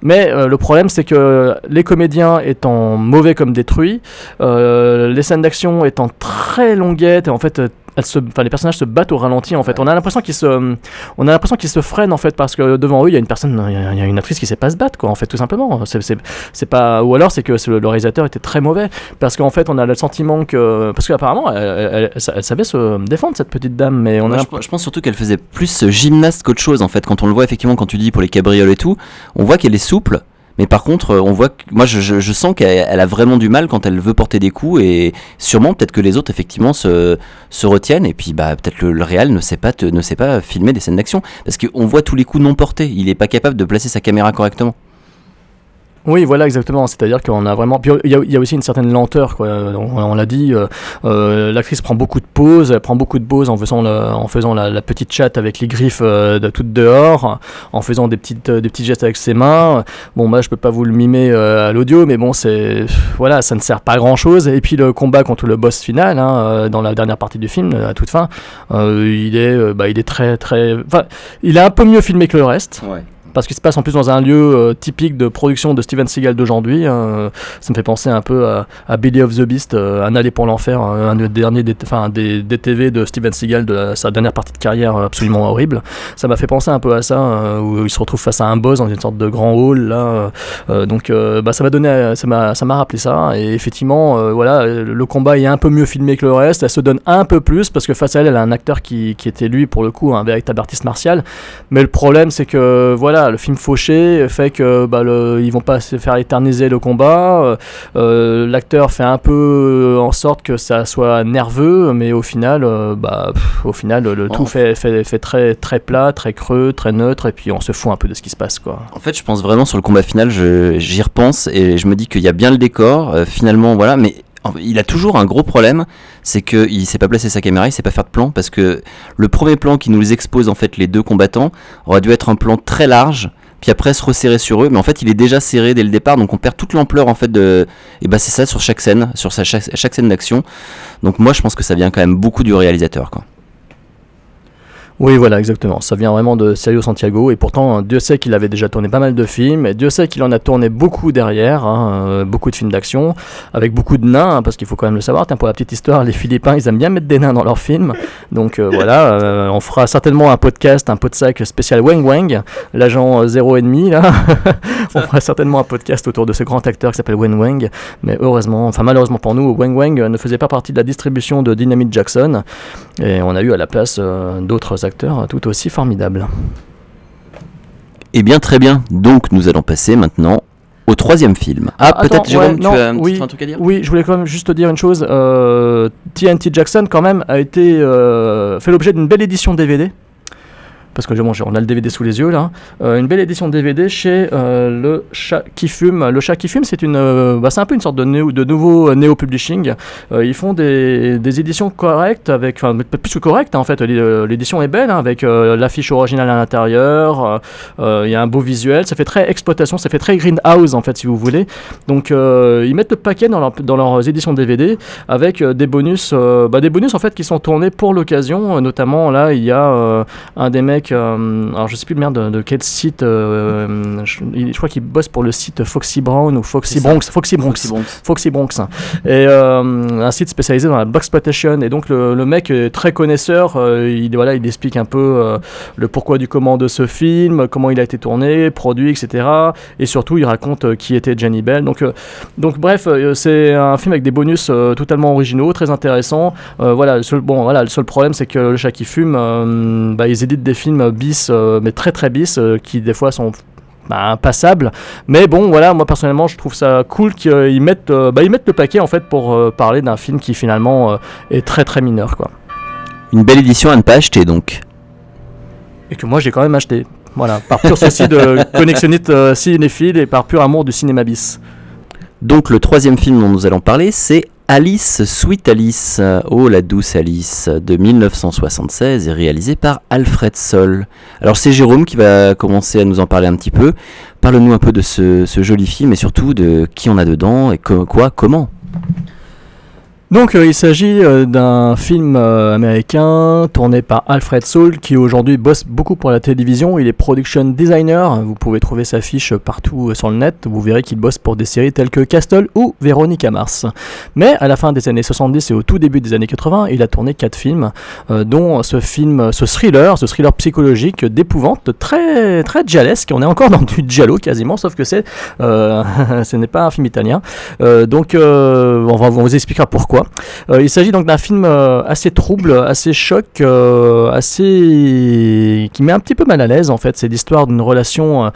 mais le problème c'est que les comédiens étant mauvais comme détruits, les scènes d'action étant très longuettes, et en fait elles se, les personnages se battent au ralenti en fait. On a l'impression qu'ils se, on a l'impression qu'ils se freinent en fait parce que devant eux il y a une personne, il y a, une actrice qui sait pas se battre quoi en fait tout simplement. C'est, pas, ou alors c'est que le, réalisateur était très mauvais parce qu'en fait on a le sentiment que, parce qu'apparemment elle, savait se défendre cette petite dame, mais on a je, je pense surtout qu'elle faisait plus gymnaste qu'autre chose en fait. Quand on le voit effectivement, quand tu dis pour les cabrioles et tout, on voit qu'elle est souple. Mais par contre, euh, moi je, sens qu'elle elle a vraiment du mal quand elle veut porter des coups et sûrement peut-être que les autres effectivement se, retiennent et puis bah peut-être le, le réal ne sait pas ne sait pas filmer des scènes d'action parce qu'on voit tous les coups non portés. Il est pas capable de placer sa caméra correctement. Oui, voilà, exactement. C'est-à-dire qu'on a vraiment. Puis il y, a- aussi une certaine lenteur, quoi. On, l'a dit, euh, euh, l'actrice prend beaucoup de pauses, elle prend beaucoup de pauses en faisant, le- en faisant la, la petite chatte avec les griffes euh, de toutes dehors, en faisant des, petites, des petits gestes avec ses mains. Bon, moi, je peux pas vous le mimer à l'audio, mais bon, c'est. Voilà, ça ne sert pas à grand-chose. Et puis le combat contre le boss final, hein, dans la dernière partie du film, à toute fin, il, est, bah, il est très, très. Enfin, il est un peu mieux filmé que le reste. Parce qu'il se passe en plus dans un lieu euh, typique de production de Steven Seagal d'aujourd'hui. hein. ça me fait penser un peu à, Billy of the Beast, euh, Un aller pour l'enfer, un, un des derniers des, des TV de Steven Seagal de sa dernière partie de carrière euh, absolument horrible. Ça m'a fait penser un peu à ça, euh, où il se retrouve face à un boss dans une sorte de grand hall. Euh, euh, donc euh, bah, ça m'a donné, ça m'a, rappelé ça. Et effectivement, euh, voilà, euh, le combat est un peu mieux filmé que le reste. Elle se donne un peu plus parce que face à elle, elle a un acteur qui, qui était lui pour le coup un véritable artiste martial. Mais le problème, c'est que voilà, le film fauché fait que bah, le, ils vont pas se faire éterniser le combat. Euh, euh, L'acteur fait un peu en sorte que ça soit nerveux, mais au final, euh, bah, pff, au final, le tout fait, fait, fait très, très plat, très creux, très neutre, et puis on se fout un peu de ce qui se passe, quoi. En fait, je pense vraiment sur le combat final, j'y repense et je me dis qu'il y a bien le décor, euh, finalement, voilà, mais il a toujours un gros problème, c'est qu'il sait pas placer sa caméra, il sait pas faire de plan, parce que le premier plan qui nous expose en fait les deux combattants aurait dû être un plan très large, puis après se resserrer sur eux, mais en fait il est déjà serré dès le départ, donc on perd toute l'ampleur en fait de, et bah c'est ça sur chaque scène, sur chaque scène d'action. Donc moi je pense que ça vient quand même beaucoup du réalisateur, quoi. Oui, voilà, exactement. Ça vient vraiment de Sergio Santiago. Et pourtant, Dieu sait qu'il avait déjà tourné pas mal de films. Et Dieu sait qu'il en a tourné beaucoup derrière. hein, euh, beaucoup de films d'action. Avec beaucoup de nains. hein, parce qu'il faut quand même le savoir. Tiens, pour la petite histoire, les Philippins, ils aiment bien mettre des nains dans leurs films. Donc euh, voilà. euh, on fera certainement un podcast, un pot de sac spécial Wang Wang. L'agent euh, zéro ennemi, là. on fera certainement un podcast autour de ce grand acteur qui s'appelle Wang Wang. Mais heureusement, enfin malheureusement pour nous, Wang Wang ne faisait pas partie de la distribution de Dynamite Jackson. Et on a eu à la place d'autres acteurs tout aussi formidables. Eh bien très bien, donc nous allons passer maintenant au troisième film. Ah, Attends, peut-être Jérôme, ouais, tu non, as un, petit- oui, un truc à dire? Oui, je voulais quand même juste te dire une chose. euh, TNT Jackson, quand même, a été euh, fait l'objet d'une belle édition DVD. Parce que j'ai- on a le DVD sous les yeux là. Euh, une belle édition DVD chez euh, Le Chat qui fume. Le Chat qui fume, c'est une, euh, bah, c'est un peu une sorte de, nouveau néo publishing. Euh, ils font des, éditions correctes avec, enfin plus que correctes hein, en fait. L'é- L'édition est belle hein, avec l'affiche originale à l'intérieur. Il y a un beau visuel. Ça fait très exploitation, ça fait très greenhouse en fait si vous voulez. Donc ils mettent le paquet dans, leur- dans leurs éditions DVD avec des bonus, bah, des bonus en fait qui sont tournés pour l'occasion. Notamment là, il y a un des mecs, euh, alors je sais plus le merde de, de quel site. euh, je, crois qu'il bosse pour le site Foxy Brown ou Foxy. Bronx. Foxy Bronx. Foxy Bronx. Foxy Bronx. Et euh, un site spécialisé dans la Blaxploitation. Et donc le, le mec est très connaisseur. il, voilà, il explique un peu le pourquoi du comment de ce film, comment il a été tourné, produit, etc. Et surtout, il raconte qui était Jenny Bell. Donc, euh, donc bref, euh, c'est un film avec des bonus euh, totalement originaux, très intéressants. Voilà, le seul, bon, voilà, le seul problème, c'est que le chat qui fume, bah, ils éditent des films bis, euh, mais très très bis, euh, qui des fois sont bah, passables. Mais bon, voilà, moi personnellement, je trouve ça cool qu'ils mettent, euh, bah, ils mettent le paquet en fait pour euh, parler d'un film qui finalement euh, est très très mineur, quoi. Une belle édition à ne pas acheter donc. Et que moi j'ai quand même acheté. Voilà, par pur souci de connexionniste cinéphile et par pur amour du cinéma bis. Donc le troisième film dont nous allons parler, c'est Alice, Sweet Alice, oh la douce Alice, de 1976 et réalisé par Alfred Sol. Alors c'est Jérôme qui va commencer à nous en parler un petit peu. Parle-nous un peu de ce, joli film et surtout de qui on a dedans et quoi, comment? Donc euh, il s'agit euh, d'un film euh, américain tourné par Alfred Saul qui aujourd'hui bosse beaucoup pour la télévision. Il est production designer. Vous pouvez trouver sa fiche partout sur le net. Vous verrez qu'il bosse pour des séries telles que Castle ou Véronica Mars. Mais à la fin des années 70 et au tout début des années 80, il a tourné quatre films, dont ce film, ce thriller, ce thriller psychologique d'épouvante, très très giallesque. On est encore dans du giallo quasiment, sauf que c'est, ce n'est pas un film italien. Donc on vous expliquera pourquoi. Euh, il s'agit donc d'un film euh, assez trouble, assez choc, euh, assez qui met un petit peu mal à l'aise en fait. C'est l'histoire d'une relation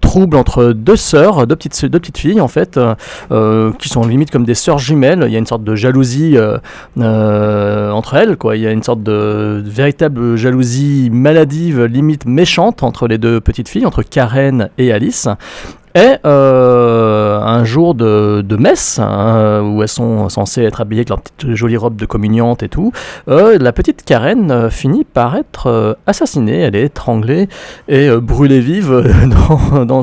trouble entre deux sœurs, deux petites deux petites filles en fait, qui sont limite comme des sœurs jumelles. Il y a une sorte de jalousie entre elles, quoi. Il y a une sorte de véritable jalousie maladive, limite méchante entre les deux petites filles, entre Karen et Alice. Et euh, un jour de, de messe, hein, où elles sont censées être habillées avec leur petite jolie robe de communiante et tout, euh, la petite Karen euh, finit par être assassinée. Elle est étranglée et brûlée vive dans, dans,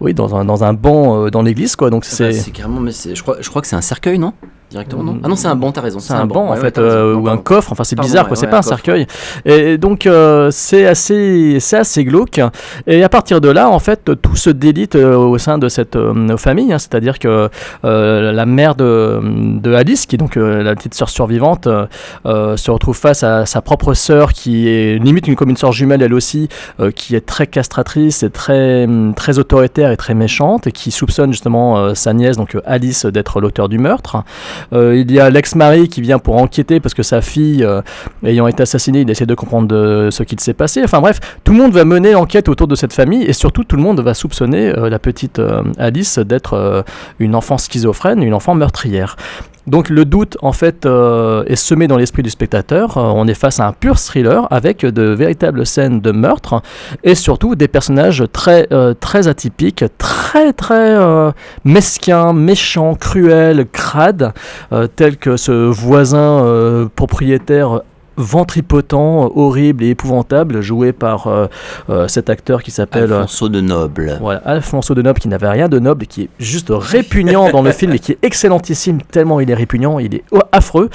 oui, dans, un, dans un banc dans l'église. quoi. Donc Enfin, c'est. c'est carrément, mais c'est- je crois, je crois que c'est un cercueil, non? Directement, non? Ah non, c'est un banc, t'as raison. C'est un banc en fait, euh, ou un coffre. Enfin, c'est bizarre, quoi. C'est pas un un cercueil. Et donc, euh, c'est assez, c'est assez glauque. Et à partir de là, en fait, tout se délite euh, au sein de cette famille. hein. C'est-à-dire que la mère de, de Alice, qui est donc la petite sœur survivante, se retrouve face à sa propre sœur, qui est limite une comme une sœur jumelle, elle aussi, qui est très castratrice et très, très autoritaire et très méchante, et qui soupçonne justement sa nièce, donc Alice, d'être l'auteur du meurtre. Euh, il y a l'ex-mari qui vient pour enquêter parce que sa fille, euh, ayant été assassinée, il essaie de comprendre de ce qu'il s'est passé. Enfin bref, tout le monde va mener l'enquête autour de cette famille et surtout tout le monde va soupçonner euh, la petite euh, Alice d'être euh, une enfant schizophrène, une enfant meurtrière. Donc le doute en fait euh, est semé dans l'esprit du spectateur. Euh, on est face à un pur thriller avec de véritables scènes de meurtre et surtout des personnages très euh, très atypiques, très très mesquins, méchants, cruels, crades, tels que ce voisin propriétaire ventripotent, horrible et épouvantable, joué par euh, euh, cet acteur qui s'appelle euh, Alfonso de Noble. voilà, Alfonso de Noble qui n'avait rien de noble et qui est juste répugnant dans le film et qui est excellentissime tellement il est répugnant, il est affreux.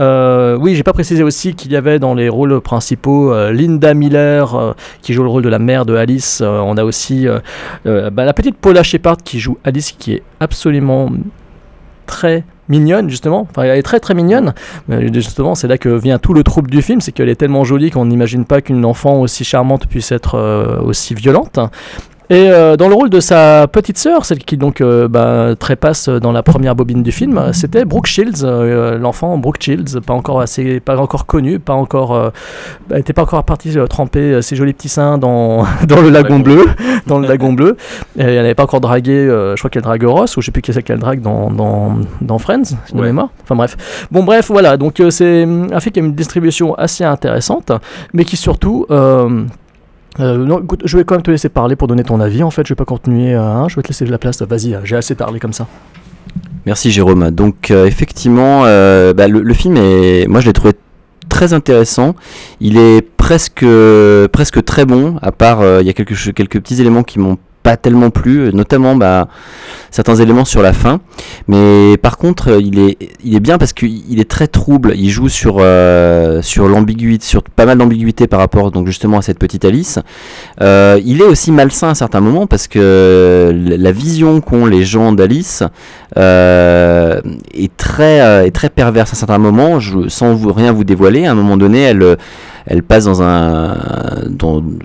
Euh, oui, j'ai pas précisé aussi qu'il y avait dans les rôles principaux euh, Linda Miller euh, qui joue le rôle de la mère de Alice. On a aussi bah, la petite Paula Shepard qui joue Alice qui est absolument très mignonne justement, elle est très très mignonne, mais justement c'est là que vient tout le trouble du film, c'est qu'elle est tellement jolie qu'on n'imagine pas qu'une enfant aussi charmante puisse être euh, aussi violente. Et euh, dans le rôle de sa petite sœur, celle qui donc euh, bah, trépasse dans la première bobine du film, c'était Brooke Shields, euh, l'enfant Brooke Shields, pas encore assez, pas encore connu, pas encore, bah, était pas encore partie tremper ses jolis petits seins dans, dans le lagon bleu, dans le lagon bleu. Et elle n'avait pas encore dragué, je crois qu'elle drague Ross, ou je sais plus qui c'est qu'elle drague dans, dans, dans Friends, de Ouais. mémoire. Enfin bref. Bon bref, voilà, donc c'est un film qui a une distribution assez intéressante, mais qui surtout... euh, euh, non, écoute, je vais quand même te laisser parler pour donner ton avis. En fait, je vais pas continuer. euh, hein, je vais te laisser la place. Vas-y, euh, j'ai assez parlé comme ça. Merci Jérôme. Donc effectivement, bah, le, le film est, moi je l'ai trouvé très intéressant. Il est presque, presque très bon. À part, il y a quelques, quelques petits éléments qui m'ont pas tellement plu, notamment bah, certains éléments sur la fin. Mais par contre, euh, il est, il est bien parce qu'il est très trouble. Il joue sur, euh, sur l'ambiguïté, sur pas mal d'ambiguïté par rapport donc justement à cette petite Alice. Euh, il est aussi malsain à certains moments parce que la vision qu'ont les gens d'Alice euh, est très euh, est très perverse à certains moments. Je, sans vous, rien vous dévoiler, à un moment donné, elle euh, elle passe dans un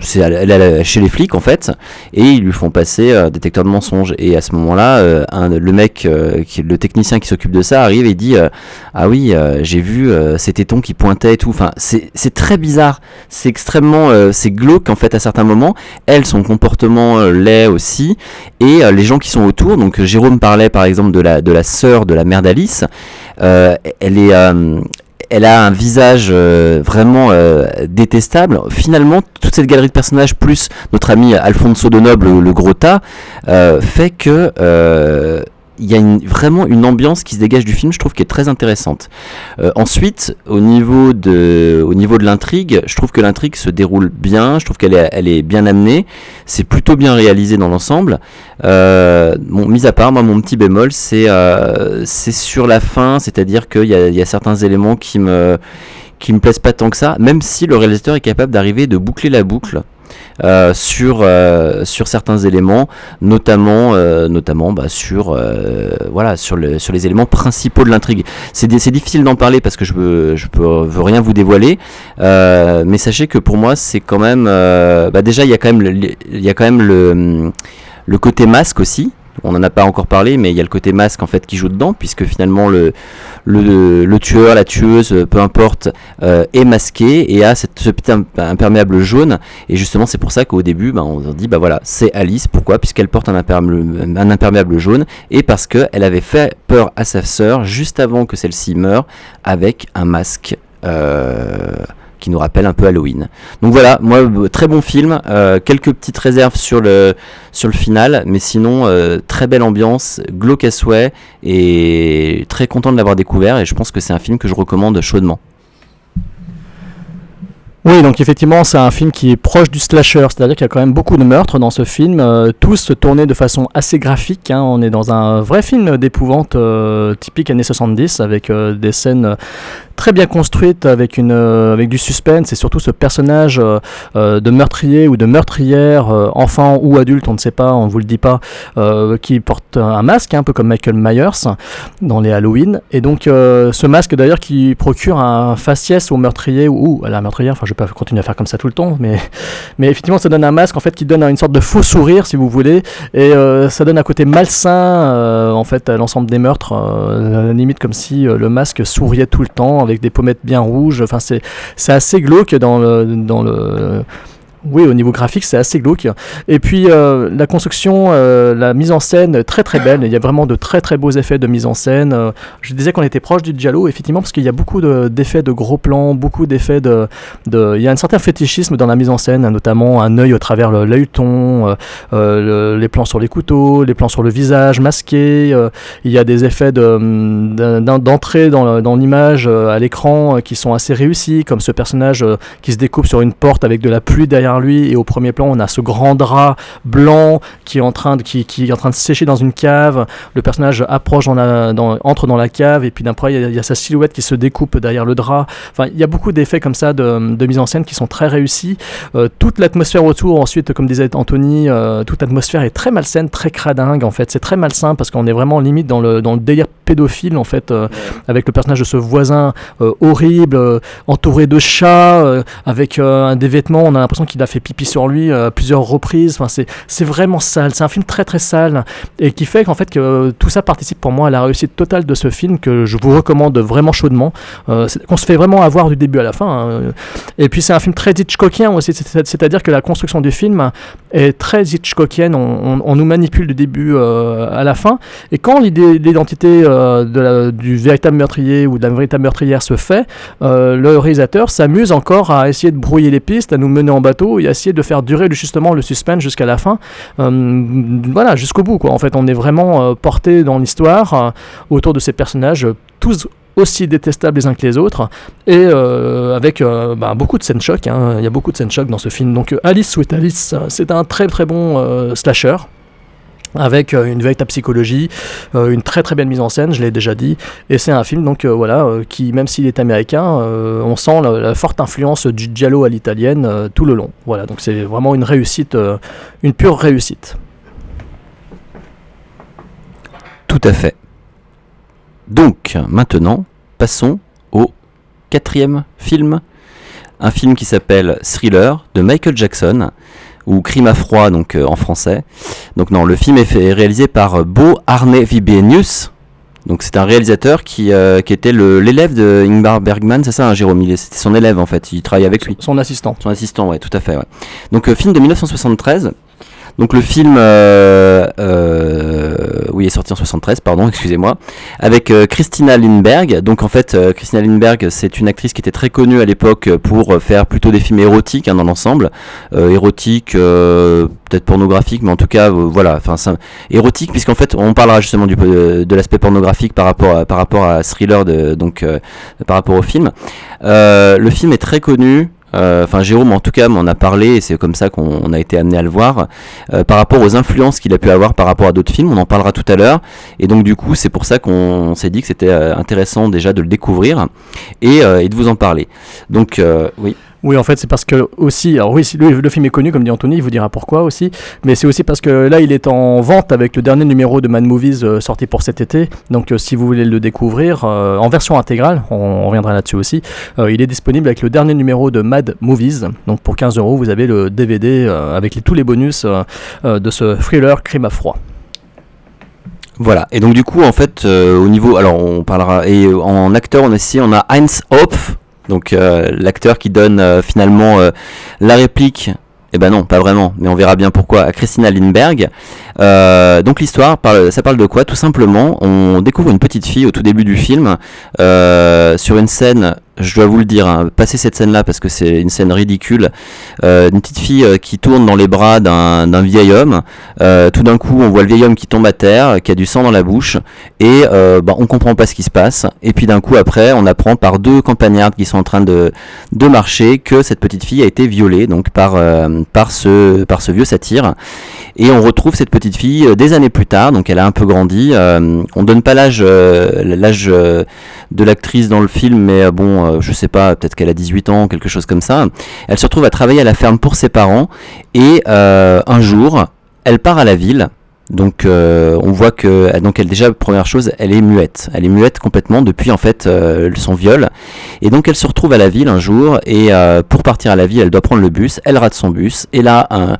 chez les flics en fait et ils lui font passer euh, détecteur de mensonges. Et à ce moment-là euh, un, le mec euh, le technicien qui s'occupe de ça arrive et dit euh, ah oui j'ai vu ces tétons qui pointaient et tout. Enfin c'est très bizarre. C'est extrêmement c'est glauque en fait à certains moments. Elle son comportement l'est aussi. Et les gens qui sont autour donc Jérôme parlait par exemple de la de la sœur de la mère d'Alice elle est elle a un visage euh, vraiment euh, détestable. Finalement, toute cette galerie de personnages, plus notre ami Alfonso de Noble, le, gros tas, euh, fait que il y a vraiment une ambiance qui se dégage du film, je trouve, qui est très intéressante. Euh, ensuite, au niveau de, l'intrigue, je trouve que l'intrigue se déroule bien, je trouve qu'elle est, bien amenée, c'est plutôt bien réalisé dans l'ensemble. Euh, mis à part, moi, mon petit bémol, c'est euh, sur la fin, c'est-à-dire qu'il y a, il y a certains éléments qui me qui me plaisent pas tant que ça, même si le réalisateur est capable d'arriver de boucler la boucle. Euh, sur euh, sur certains éléments, notamment euh, notamment bah, sur voilà sur le sur les éléments principaux de l'intrigue. C'est di- c'est difficile d'en parler parce que je veux je veux rien vous dévoiler, mais sachez que pour moi c'est quand même bah, déjà il y a quand même y a quand même le le côté masque aussi. On n'en a pas encore parlé, mais il y a le côté masque en fait qui joue dedans, puisque finalement le, tueur, la tueuse, peu importe, euh, est masqué et a cette, ce petit imp- imperméable jaune. Et justement, c'est pour ça qu'au début, bah, on se dit, bah voilà, c'est Alice. Pourquoi? Puisqu'elle porte un imperméable, un imperméable jaune et parce qu'elle avait fait peur à sa sœur juste avant que celle-ci meure avec un masque. euh, qui nous rappelle un peu Halloween. Donc voilà, moi euh, très bon film, euh, quelques petites réserves sur le sur le final, mais sinon euh, très belle ambiance, glauque à souhait et très content de l'avoir découvert et je pense que c'est un film que je recommande chaudement. Oui, donc effectivement, c'est un film qui est proche du slasher, c'est-à-dire qu'il y a quand même beaucoup de meurtres dans ce film, tous tournés de façon assez graphique. hein. On est dans un vrai film d'épouvante typique années 70 avec des scènes très bien construites, avec, une, euh, avec du suspense et surtout ce personnage euh, euh, de meurtrier ou de meurtrière, enfant ou adulte, on ne sait pas, on ne vous le dit pas, qui porte un masque, un peu comme Michael Myers dans les Halloween. Et donc ce masque d'ailleurs qui procure un faciès au meurtrier ou, à la meurtrière, enfin je vais pas continuer à faire comme ça tout le temps, mais, mais effectivement ça donne un masque en fait qui donne une sorte de faux sourire si vous voulez, et ça donne un côté malsain en fait à l'ensemble des meurtres, à la limite comme si le masque souriait tout le temps avec des pommettes bien rouges, enfin c'est assez glauque dans le, dans le oui, au niveau graphique, c'est assez glauque. Et puis euh, la construction, euh, la mise en scène, très très belle. Il y a vraiment de très très beaux effets de mise en scène. Euh, je disais qu'on était proche du Giallo, effectivement, parce qu'il y a beaucoup de- d'effets de, gros plans, beaucoup d'effets de. Il y a un certain fétichisme dans la mise en scène, notamment un œil au travers le- l'œilleton, le- les plans sur les couteaux, les plans sur le visage masqué. il y a des effets d'entrée dans l'image à l'écran qui sont assez réussis, comme ce personnage qui se découpe sur une porte avec de la pluie derrière lui et au premier plan on a ce grand drap blanc qui est en train de, qui, qui est en train de sécher dans une cave. Le personnage approche dans la, dans- entre dans la cave et puis d'un coup il y, a- il y a sa silhouette qui se découpe derrière le drap. Enfin il y a beaucoup d'effets comme ça de, de mise en scène qui sont très réussis. Euh, toute l'atmosphère autour ensuite comme disait Anthony euh, toute l'atmosphère est très malsaine très cradingue en fait. C'est très malsain parce qu'on est vraiment limite dans le, dans le délire pédophile en fait euh, avec le personnage de ce voisin horrible entouré de chats avec des vêtements on a l'impression qu'il a fait pipi sur lui euh, à plusieurs reprises. Enfin c'est c'est vraiment sale. C'est un film très très sale et qui fait qu'en fait que euh, tout ça participe pour moi à la réussite totale de ce film que je vous recommande vraiment chaudement. Euh, qu'on se fait vraiment avoir du début à la fin hein. et puis c'est un film très Hitchcockien aussi. C'est- c'est-à-dire que la construction du film est très Hitchcockienne. On, on- on nous manipule du début euh, à la fin. Et quand l'idée l'identité euh, du véritable meurtrier ou de la véritable meurtrière se fait euh, le réalisateur s'amuse encore à essayer de brouiller les pistes, à nous mener en bateau et essayer de faire durer justement le suspense jusqu'à la fin. Euh, voilà, jusqu'au bout. Quoi. En fait, on est vraiment euh, porté dans l'histoire euh, autour de ces personnages, tous aussi détestables les uns que les autres, et avec bah, beaucoup de scènes choc. hein. Il y a beaucoup de scènes choc dans ce film. Donc Alice Alice, c'est un très très bon slasher avec euh, une véritable psychologie, euh, une très très belle mise en scène, je l'ai déjà dit, et c'est un film donc euh, voilà qui même s'il est américain, on sent la, forte influence du giallo à l'italienne tout le long. Voilà, donc c'est vraiment une réussite, une pure réussite. Tout à fait. Donc, maintenant, passons au quatrième film. Un film qui s'appelle Thriller de Michael Jackson, ou Crime à froid donc euh, en français. Donc non, le film est, fait- est réalisé par euh, Bo Arne Vibenius. Donc c'est un réalisateur qui, euh, qui était l'élève de Ingmar Bergman, c'est ça, hein, Jérôme? C'était son élève en fait, il travaillait avec lui. Son assistant. Son assistant, ouais, tout à fait. Ouais. Donc, film de 1973. Donc, le film, euh, euh, oui, est sorti en 73, pardon, excusez-moi, avec euh, Christina Lindberg. Donc, en fait, Christina Lindberg, c'est une actrice qui était très connue à l'époque pour faire plutôt des films érotiques hein, dans l'ensemble, érotiques, peut-être pornographiques, mais en tout cas, voilà, enfin, érotique, puisqu'en fait, on parlera justement du, de l'aspect pornographique par rapport à, par rapport à Thriller, de, donc euh, par rapport au film. Euh, le film est très connu. Euh, Enfin, Jérôme, en tout cas, m'en a parlé, et c'est comme ça qu'on on a été amené à le voir, euh, par rapport aux influences qu'il a pu avoir par rapport à d'autres films. On en parlera tout à l'heure. Et donc, du coup, c'est pour ça qu'on s'est dit que c'était euh, intéressant déjà de le découvrir et, et de vous en parler. Donc, oui. Oui, en fait, c'est parce que aussi, alors oui, le, le film est connu, comme dit Anthony, il vous dira pourquoi aussi, mais c'est aussi parce que là, il est en vente avec le dernier numéro de Mad Movies euh, sorti pour cet été. Donc, euh, si vous voulez le découvrir euh, en version intégrale, on, reviendra là-dessus aussi, il est disponible avec le dernier numéro de Mad Movies. Donc, pour 15 euros, vous avez le DVD avec tous les bonus de ce thriller crime à froid. Voilà. Et donc, du coup, en fait, au niveau, alors, on parlera, et en acteur, on a ici, on a Heinz Hopf, donc euh, l'acteur qui donne euh, finalement euh, la réplique. Eh ben non, pas vraiment, mais on verra bien pourquoi. À Christina Lindberg. Euh, donc l'histoire, ça parle de quoi? Tout simplement, on découvre une petite fille au tout début du film sur une scène je dois vous le dire, hein, passez cette scène-là parce que c'est une scène ridicule. Euh, une petite fille euh, qui tourne dans les bras d'un vieil homme. Euh, tout d'un coup, on voit le vieil homme qui tombe à terre, qui a du sang dans la bouche, et euh, bah, on comprend pas ce qui se passe. Et puis d'un coup, après, on apprend par deux campagnardes qui sont en train de, de marcher que cette petite fille a été violée donc par, par, ce, par ce vieux satyre. Et on retrouve cette petite fille des années plus tard, donc elle a un peu grandi. On donne pas l'âge l'âge de l'actrice dans le film, mais bon, euh, je sais pas, peut-être qu'elle a 18 ans, quelque chose comme ça. Elle se retrouve à travailler à la ferme pour ses parents, et euh, un jour, elle part à la ville. Donc euh, on voit que donc elle déjà première chose elle est muette elle est muette complètement depuis en fait son viol et donc elle se retrouve à la ville un jour et pour partir à la ville elle doit prendre le bus elle rate son bus et là un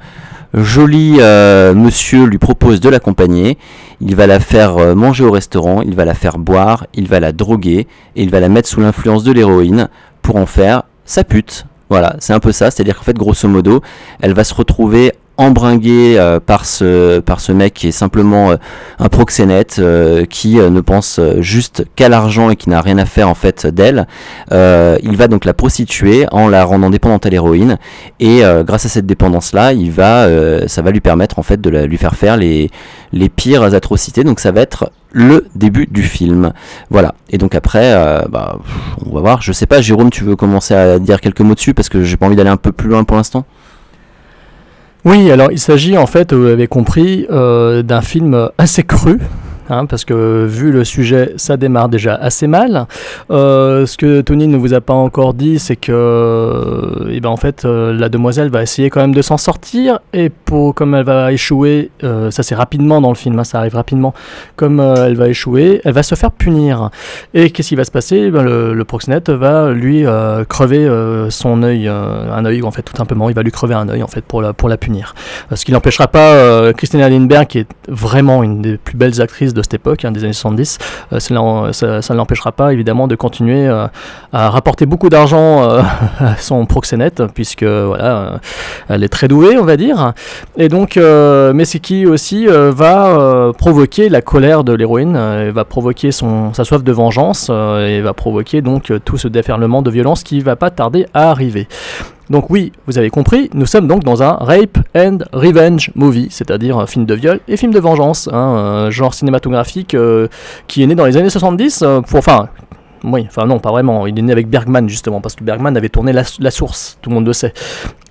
joli euh, monsieur lui propose de l'accompagner. Il va la faire euh, manger au restaurant il va la faire boire il va la droguer et il va la mettre sous l'influence de l'héroïne pour en faire sa pute. Voilà c'est un peu ça c'est à dire qu'en fait grosso modo elle va se retrouver embringuée euh, par ce par ce mec qui est simplement euh, un proxénète euh, qui ne pense juste qu'à l'argent et qui n'a rien à faire en fait d'elle. Il va donc la prostituer en la rendant dépendante à l'héroïne et grâce à cette dépendance là, il va ça va lui permettre en fait de la- lui faire faire les les pires atrocités. Donc ça va être le début du film. Voilà. Et donc après, bah, on va voir. Je sais pas, Jérôme, tu veux commencer à dire quelques mots dessus parce que j'ai pas envie d'aller un peu plus loin pour l'instant? Oui, alors il s'agit en fait, vous avez compris, euh, d'un film assez cru. Hein, parce que vu le sujet, ça démarre déjà assez mal. Euh, ce que Tony ne vous a pas encore dit, c'est que, euh, eh ben en fait, euh, la demoiselle va essayer quand même de s'en sortir, et pour comme elle va échouer, ça c'est rapidement dans le film, hein, ça arrive rapidement. Comme elle va échouer, elle va se faire punir. Et qu'est-ce qui va se passer? Eh ben, le, le proxénète va lui crever son œil, un œil en fait tout simplement, il va lui crever un œil en fait pour la pour la punir. Ce qui n'empêchera pas Christina Lindbergh, qui est vraiment une des plus belles actrices de cette époque, hein, des années 70, euh, ça, ne l'empêchera pas évidemment de continuer euh, à rapporter beaucoup d'argent euh, à son proxénète, puisque voilà, elle est très douée, on va dire. Et donc, qui aussi va provoquer la colère de l'héroïne, va provoquer son, sa soif de vengeance, et va provoquer donc tout ce déferlement de violence qui va pas tarder à arriver. Donc oui, vous avez compris, nous sommes donc dans un rape and revenge movie, c'est-à-dire un film de viol et film de vengeance, hein, un genre cinématographique euh, qui est né dans les années 70, euh, pour, enfin, oui, enfin non, pas vraiment, il est né avec Bergman justement, parce que Bergman avait tourné La, Source, tout le monde le sait.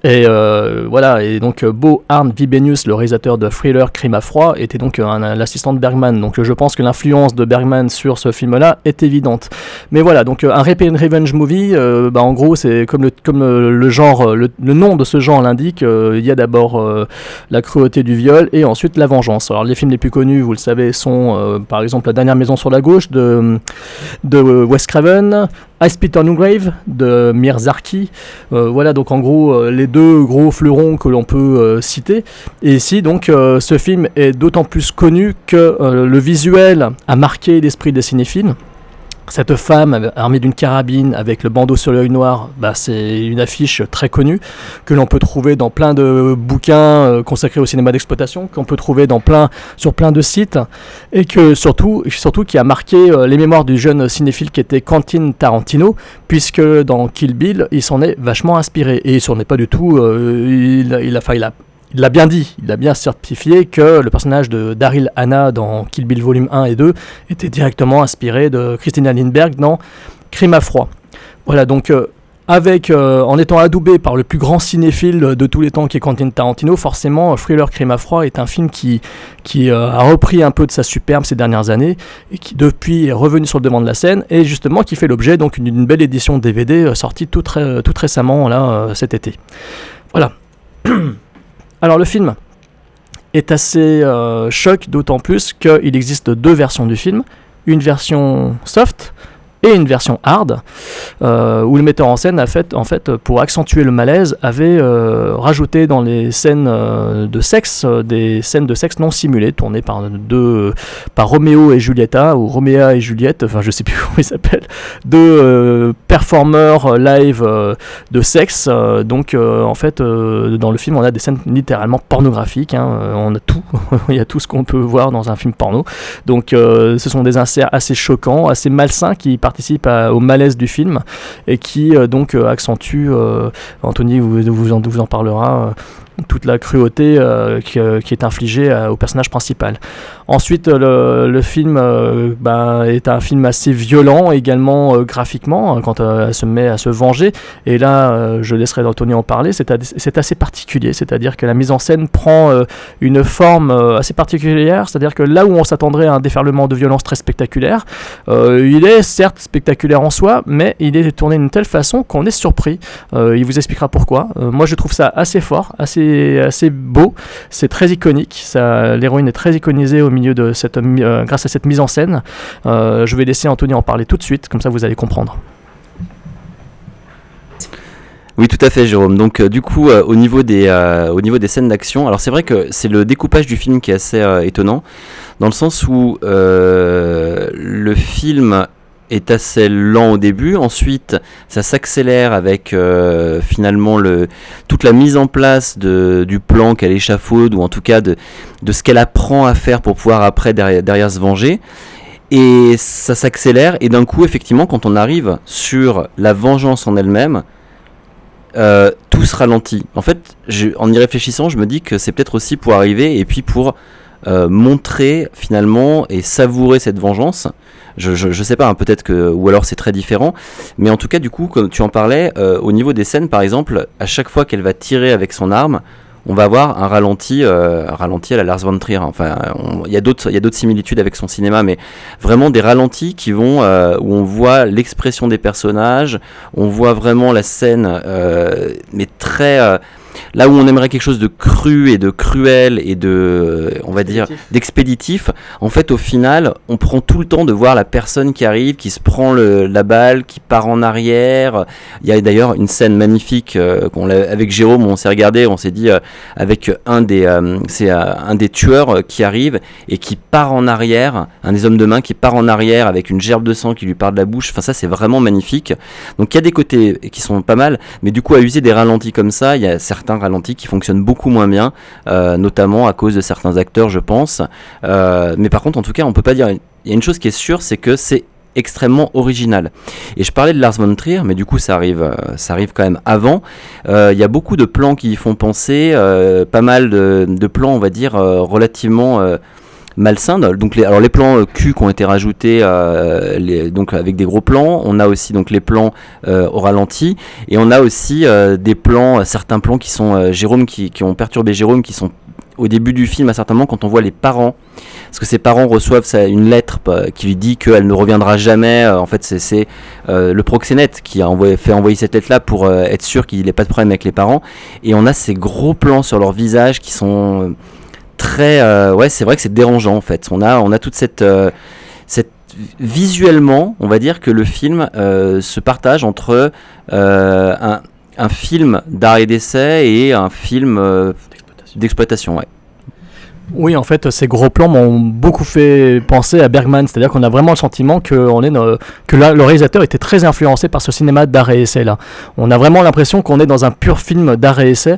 Et euh, voilà, et donc euh, Bo Arne Vibenius, le réalisateur de Thriller Crime à froid, était donc l'assistant de Bergman. Donc euh, je pense que l'influence de Bergman sur ce film-là est évidente. Mais voilà, donc euh, un rape and revenge movie, euh, bah, en gros c'est comme le euh, genre, euh, le, nom de ce genre l'indique, euh, il y a d'abord euh, la cruauté du viol et ensuite la vengeance. Alors les films les plus connus, vous le savez, sont euh, par exemple La dernière maison sur la gauche de Wes Ice Peter Newgrave de Mir Zarki. Euh, voilà donc en gros euh, les deux gros fleurons que l'on peut euh, citer. Et ici donc euh, ce film est d'autant plus connu que le visuel a marqué l'esprit des cinéphiles. Cette femme armée d'une carabine avec le bandeau sur l'œil noir, bah, c'est une affiche très connue que l'on peut trouver dans plein de bouquins euh, consacrés au cinéma d'exploitation, qu'on peut trouver sur plein de sites, et surtout, qui a marqué euh, les mémoires du jeune cinéphile qui était Quentin Tarantino, puisque dans Kill Bill, il s'en est vachement inspiré. Et il s'en est pas du tout, euh, il, a- il a, enfin, il a il l'a bien dit, il a bien certifié que le personnage de Daryl Hannah dans Kill Bill volume 1 et 2 était directement inspiré de Christina Lindbergh dans Crime à froid. Voilà, donc euh, avec, euh, en étant adoubé par le plus grand cinéphile de tous les temps qui est Quentin Tarantino, forcément, Thriller Crime à froid est un film qui, euh, a repris un peu de sa superbe ces dernières années et qui depuis est revenu sur le devant de la scène et justement qui fait l'objet donc d'une belle édition DVD sortie tout, récemment là cet été. Voilà. Alors le film est assez euh, choc, d'autant plus qu'il existe deux versions du film, une version soft et une version hard, euh, où le metteur en scène a fait, en fait, pour accentuer le malaise, avait euh, rajouté dans les scènes euh, de sexe des scènes de sexe non simulées, tournées par deux, par Roméo et Julieta ou Roméa et Juliette, enfin je sais plus comment ils s'appellent, deux performeurs live de sexe. donc en fait, dans le film, on a des scènes littéralement pornographiques. hein, on a tout, il y a tout ce qu'on peut voir dans un film porno. Donc ce sont des inserts assez choquants, assez malsains qui participe au malaise du film et qui euh, donc euh, accentue, euh, Anthony vous, en, parlera, toute la cruauté qui, est infligée au personnage principal. Ensuite, euh, le, film euh, ben, est un film assez violent également euh, graphiquement hein, quand elle se met à se venger. Et là, je laisserai Anthony en parler. C'est assez particulier, c'est-à-dire que la mise en scène prend une forme assez particulière, c'est-à-dire que là où on s'attendrait à un déferlement de violence très spectaculaire, il est certes spectaculaire en soi, mais il est tourné d'une telle façon qu'on est surpris. Il vous expliquera pourquoi. Moi, je trouve ça assez fort, assez, assez beau. C'est très iconique. L'héroïne est très iconisée au milieu de cette, euh, grâce à cette mise en scène. Euh, je vais laisser Anthony en parler tout de suite, comme ça vous allez comprendre. Oui, tout à fait, Jérôme. Donc, euh, du coup, au, niveau des, au niveau des scènes d'action, alors c'est vrai que c'est le découpage du film qui est assez étonnant, dans le sens où le film est assez lent au début, ensuite ça s'accélère avec euh, finalement le, toute la mise en place de, du plan qu'elle échafaude, ou en tout cas de, de ce qu'elle apprend à faire pour pouvoir après derrière, se venger. Et ça s'accélère, et d'un coup, effectivement, quand on arrive sur la vengeance en elle-même, euh, tout se ralentit. En fait, en y réfléchissant, je me dis que c'est peut-être aussi pour arriver et puis pour euh, montrer finalement et savourer cette vengeance. Je, je, je sais pas, hein, peut-être que ou alors c'est très différent, mais en tout cas, du coup, comme tu en parlais, euh, au niveau des scènes, par exemple, à chaque fois qu'elle va tirer avec son arme, on va avoir un ralenti, euh, ralenti à la Lars von Trier. Enfin, il y a d'autres, il y a similitudes avec son cinéma, mais vraiment des ralentis qui vont où on voit l'expression des personnages, on voit vraiment la scène, mais très là où on aimerait quelque chose de cru et de cruel et de, on va dire, d'expéditif. En fait, au final, on prend tout le temps de voir la personne qui arrive, qui se prend le- la balle, qui part en arrière. Il y a d'ailleurs une scène magnifique euh, qu'on avec Jérôme, on s'est regardé, on s'est dit euh, avec un des, euh, c'est un des tueurs qui arrive et qui part en arrière, un des hommes de main qui part en arrière avec une gerbe de sang qui lui part de la bouche. Enfin, ça, c'est vraiment magnifique. Donc, il y a des côtés qui sont pas mal, mais du coup, à user des ralentis comme ça, il y a certains ralentis qui fonctionnent beaucoup moins bien, euh, notamment à cause de certains acteurs, je pense. Euh, mais par contre, en tout cas, on peut pas dire. Il y a une chose qui est sûre, c'est que c'est extrêmement original. Et je parlais de Lars von Trier, mais du coup ça arrive, euh, ça arrive quand même avant. Il y a beaucoup de plans qui y font penser, pas mal de, plans, on va dire, relativement malsains. Donc les, alors les plans euh, cul qui ont été rajoutés, euh, donc avec des gros plans. On a aussi donc les plans euh, au ralenti, et on a aussi des plans, certains plans qui sont Jérôme qui, qui ont perturbé Jérôme, qui sont au début du film à certains moments quand on voit les parents parce que ses parents reçoivent une lettre qui lui dit qu'elle ne reviendra jamais. en fait, c'est- euh, le proxénète qui a envoyé, fait envoyer cette lettre-là pour euh, être sûr qu'il n'ait pas de problème avec les parents. Et on a ces gros plans sur leur visage qui sont très. euh, ouais, c'est vrai que c'est dérangeant en fait. On a, on a toute cette. euh, cette visuellement, on va dire que le film euh, se partage entre euh, un, un film d'art et d'essai et un film euh, d'exploitation. Ouais. Oui, en fait, ces gros plans m'ont beaucoup fait penser à Bergman, c'est-à-dire qu'on a vraiment le sentiment que, on est dans- que là, le réalisateur était très influencé par ce cinéma d'art et essai là. On a vraiment l'impression qu'on est dans un pur film d'art et essai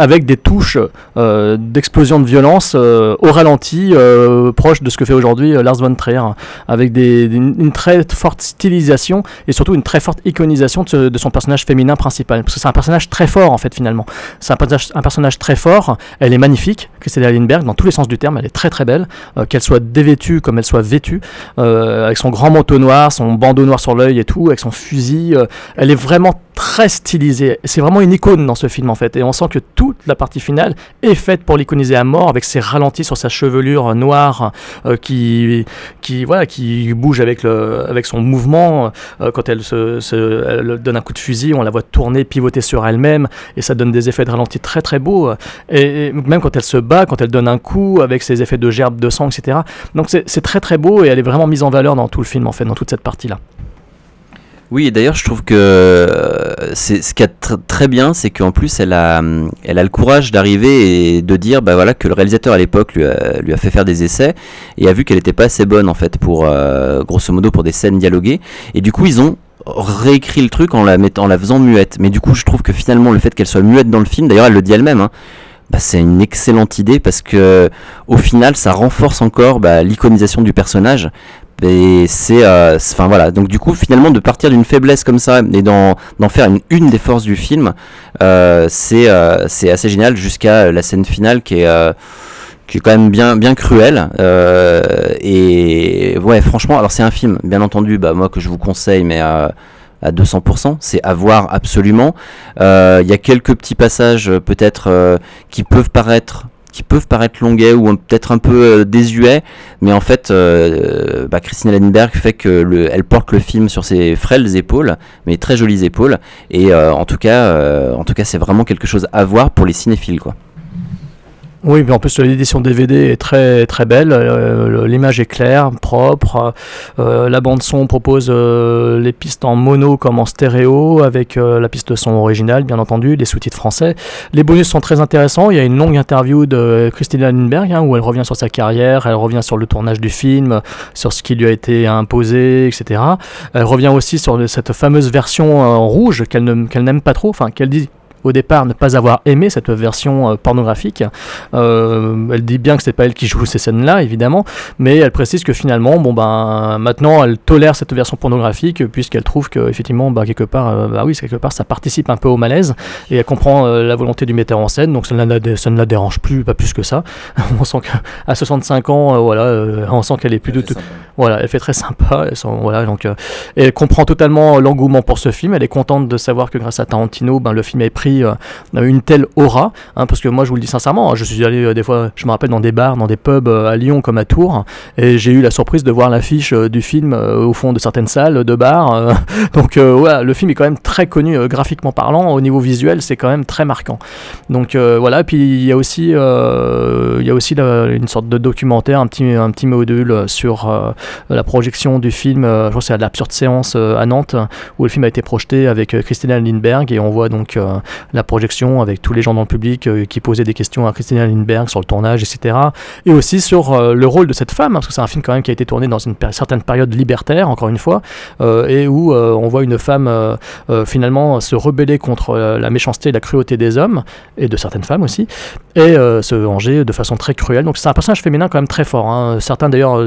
avec des touches euh, d'explosion de violence euh, au ralenti, euh, proche de ce que fait aujourd'hui Lars von Trier, avec des, une, très forte stylisation et surtout une très forte iconisation de, son personnage féminin principal. Parce que c'est un personnage très fort en fait finalement. C'est un personnage, un personnage très fort, elle est magnifique, Christine Lindbergh, dans tous les sens du terme, elle est très très belle, qu'elle soit dévêtue comme elle soit vêtue, avec son grand manteau noir, son bandeau noir sur l'œil et tout, avec son fusil, elle est vraiment très stylisée. C'est vraiment une icône dans ce film en fait, et on sent que toute la partie finale est faite pour l'iconiser à mort, avec ses ralentis sur sa chevelure noire euh, qui, qui, voilà, qui bouge avec, le, avec son mouvement. Euh, quand elle, se, donne un coup de fusil, on la voit tourner, pivoter sur elle-même, et ça donne des effets de ralenti très très beaux. Et, et même quand elle se bat, quand elle donne un coup, avec ses effets de gerbe de sang, etc. Donc c'est très très beau, et elle est vraiment mise en valeur dans tout le film, en fait, dans toute cette partie-là. Oui, et d'ailleurs, je trouve que euh, c'est ce qui est tr- très bien, c'est qu'en plus, elle a, hum, elle a le courage d'arriver et de dire, bah voilà, que le réalisateur à l'époque lui a, fait faire des essais et a vu qu'elle n'était pas assez bonne en fait pour, euh, grosso modo, pour des scènes dialoguées. Et du coup, ils ont réécrit le truc en la mettant, la faisant muette. Mais du coup, je trouve que finalement, le fait qu'elle soit muette dans le film, d'ailleurs, elle le dit elle-même. Hein, bah, c'est une excellente idée parce que au final ça renforce encore bah, l'iconisation du personnage Et c'est, euh, c'est- enfin voilà. Donc du coup, finalement, de partir d'une faiblesse comme ça et d'en, faire une, des forces du film, euh, c'est, euh, c'est assez génial jusqu'à la scène finale qui est, qui est quand même bien, bien cruelle. Euh, et ouais, franchement, alors c'est un film, bien entendu, bah moi que je vous conseille, mais euh, à 200%, c'est à voir absolument. Il y a quelques petits passages peut-être qui peuvent paraître qui peuvent paraître longuets ou peut-être un peu euh, désuets, mais en fait, euh, bah, Christina Lindbergh fait que le, elle porte le film sur ses frêles épaules, mais très jolies épaules, et euh, en tout cas, en tout cas, c'est vraiment quelque chose à voir pour les cinéphiles, quoi. Oui, mais en plus l'édition DVD est très très belle. euh, L'image est claire, propre. euh, la bande son propose euh, les pistes en mono comme en stéréo avec la piste son originale, bien entendu, les sous-titres français. Les bonus sont très intéressants. Il y a une longue interview de Christina Lindbergh hein, où elle revient sur sa carrière, elle revient sur le tournage du film, sur ce qui lui a été imposé, etc. Elle revient aussi sur cette fameuse version rouge qu'elle n'aime pas trop, enfin qu'elle dit au départ ne pas avoir aimé cette version euh, pornographique. Euh, elle dit bien que c'est pas elle qui joue ces scènes-là, évidemment, mais elle précise que finalement, bon ben, maintenant, elle tolère cette version pornographique puisqu'elle trouve que effectivement, bah, quelque part, euh, bah oui, quelque part, ça participe un peu au malaise et elle comprend euh, la volonté du metteur en scène, donc ça ne, la, ça ne la dérange plus, pas plus que ça. on sent qu'à 65 ans, voilà, on sent qu'elle est plus de tout. Voilà, elle fait très sympa. Elle, voilà, donc, et elle comprend totalement l'engouement pour ce film. Elle est contente de savoir que grâce à Tarantino, ben, le film est pris euh, une telle aura. hein, parce que moi, je vous le dis sincèrement, hein, je suis allé euh, des fois, je me rappelle, dans des bars, dans des pubs euh, à Lyon comme à Tours, et j'ai eu la surprise de voir l'affiche du film au fond de certaines salles de bars. donc voilà, le film est quand même très connu graphiquement parlant. Au niveau visuel, c'est quand même très marquant. Donc voilà, puis il y a aussi, il y a aussi une sorte de documentaire, un petit, un petit module sur la projection du film. je crois que c'est à l'absurde séance à Nantes où le film a été projeté avec Christina Lindbergh et on voit donc la projection avec tous les gens dans le public euh, qui posaient des questions à Christina Lindbergh sur le tournage, etc. Et aussi sur euh, le rôle de cette femme, hein, parce que c'est un film quand même qui a été tourné dans une péri- certaine période libertaire, encore une fois, euh, et où on voit une femme finalement se rebeller contre la méchanceté et la cruauté des hommes, et de certaines femmes aussi, et se venger de façon très cruelle. Donc c'est un personnage féminin quand même très fort. hein. Certains d'ailleurs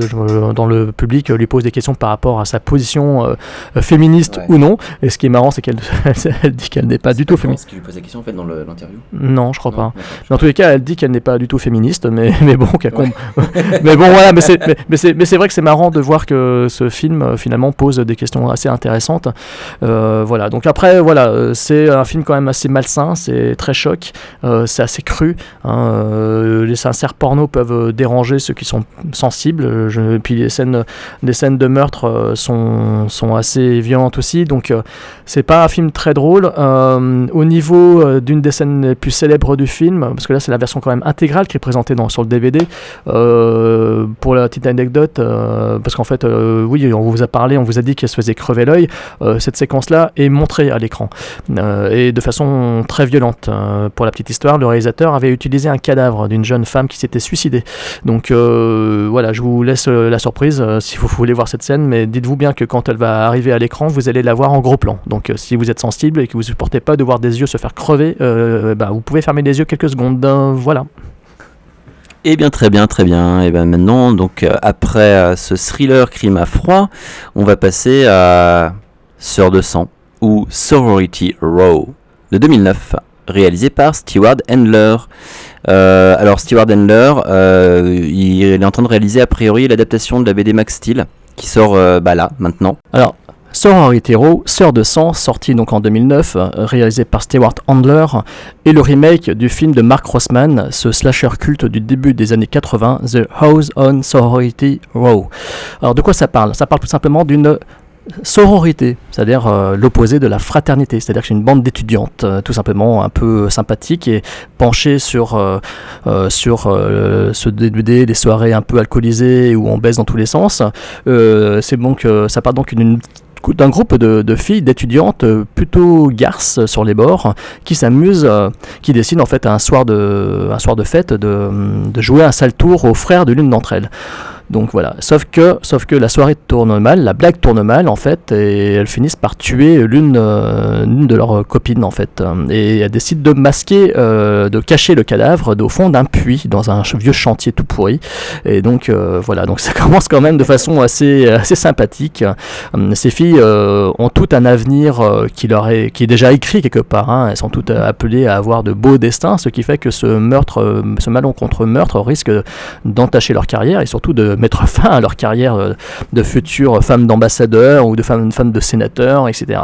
dans le public lui posent des questions par rapport à sa position féministe Ouais. ou non. Et ce qui est marrant, c'est qu'elle elle dit qu'elle n'est pas du tout féministe. Pose la question en fait dans l'interview Non, je crois pas. Dans tous les cas, elle dit qu'elle n'est pas du tout féministe, mais, mais bon, qu'elle com- mais bon, voilà, mais c'est, mais, mais vrai que c'est marrant de voir que ce film euh, finalement pose des questions assez intéressantes. Euh, voilà, donc après, voilà, euh, c'est un film quand même assez malsain, c'est très choc, euh, c'est assez cru. hein, les inserts porno peuvent déranger ceux qui sont sensibles. Je, puis les scènes, les scènes de meurtre sont, sont assez violentes aussi, donc c'est pas un film très drôle. Euh, au niveau euh, d'une des scènes les plus célèbres du film, parce que là c'est la version quand même intégrale qui est présentée dans, sur le DVD, euh, pour la petite anecdote, euh, parce qu'en fait, oui, on vous a parlé, on vous a dit qu'elle se faisait crever l'œil, cette séquence-là est montrée à l'écran, et de façon très violente. Pour la petite histoire, le réalisateur avait utilisé un cadavre d'une jeune femme qui s'était suicidée. Donc voilà, je vous laisse la surprise si vous voulez voir cette scène, mais dites-vous bien que quand elle va arriver à l'écran, vous allez la voir en gros plan. Donc si vous êtes sensible et que vous supportez pas de voir des yeux se faire crever, euh, bah, vous pouvez fermer les yeux quelques secondes. Euh, voilà. Eh bien, très bien, très bien. Et bien maintenant, donc euh, après euh, ce thriller crime à froid, on va passer à Sœur de sang ou Sorority Row de 2009, réalisé par Stewart Handler. Euh, alors Stewart Handler, il, est en train de réaliser a priori l'adaptation de la BD Max Steel qui sort bah là maintenant. Alors, Sorority Row, Sœur de sang, sorti donc en 2009, euh, réalisé par Stewart Handler, et le remake du film de Mark Rossman, ce slasher culte du début des années 80, The House on Sorority Row. Alors de quoi ça parle? Ça parle tout simplement d'une sororité, c'est-à-dire euh, l'opposé de la fraternité, c'est-à-dire que c'est une bande d'étudiantes, euh, tout simplement un peu sympathiques et penchées sur, sur ce DVD, des soirées un peu alcoolisées où on baisse dans tous les sens. C'est donc, ça part donc d'une d'un groupe de, filles, d'étudiantes euh, plutôt garces sur les bords, qui s'amusent, euh, qui décident en fait un soir de, un soir de fête de jouer un sale tour aux frères de l'une d'entre elles. Donc voilà. Sauf que, sauf que la soirée tourne mal, la blague tourne mal en fait, et elles finissent par tuer l'une euh, de leurs copines en fait. Et elles décident de masquer, euh, de cacher le cadavre au fond d'un puits dans un vieux chantier tout pourri. Et donc euh, voilà, donc ça commence quand même de façon assez, sympathique. Hum, Ces filles ont tout un avenir qui leur est, déjà écrit quelque part. hein. Elles sont toutes appelées à avoir de beaux destins, ce qui fait que ce meurtre, ce malencontreux meurtre risque d'entacher leur carrière et surtout de mettre fin à leur carrière euh, de futures femmes d'ambassadeurs ou de femmes, femmes de sénateurs, etc.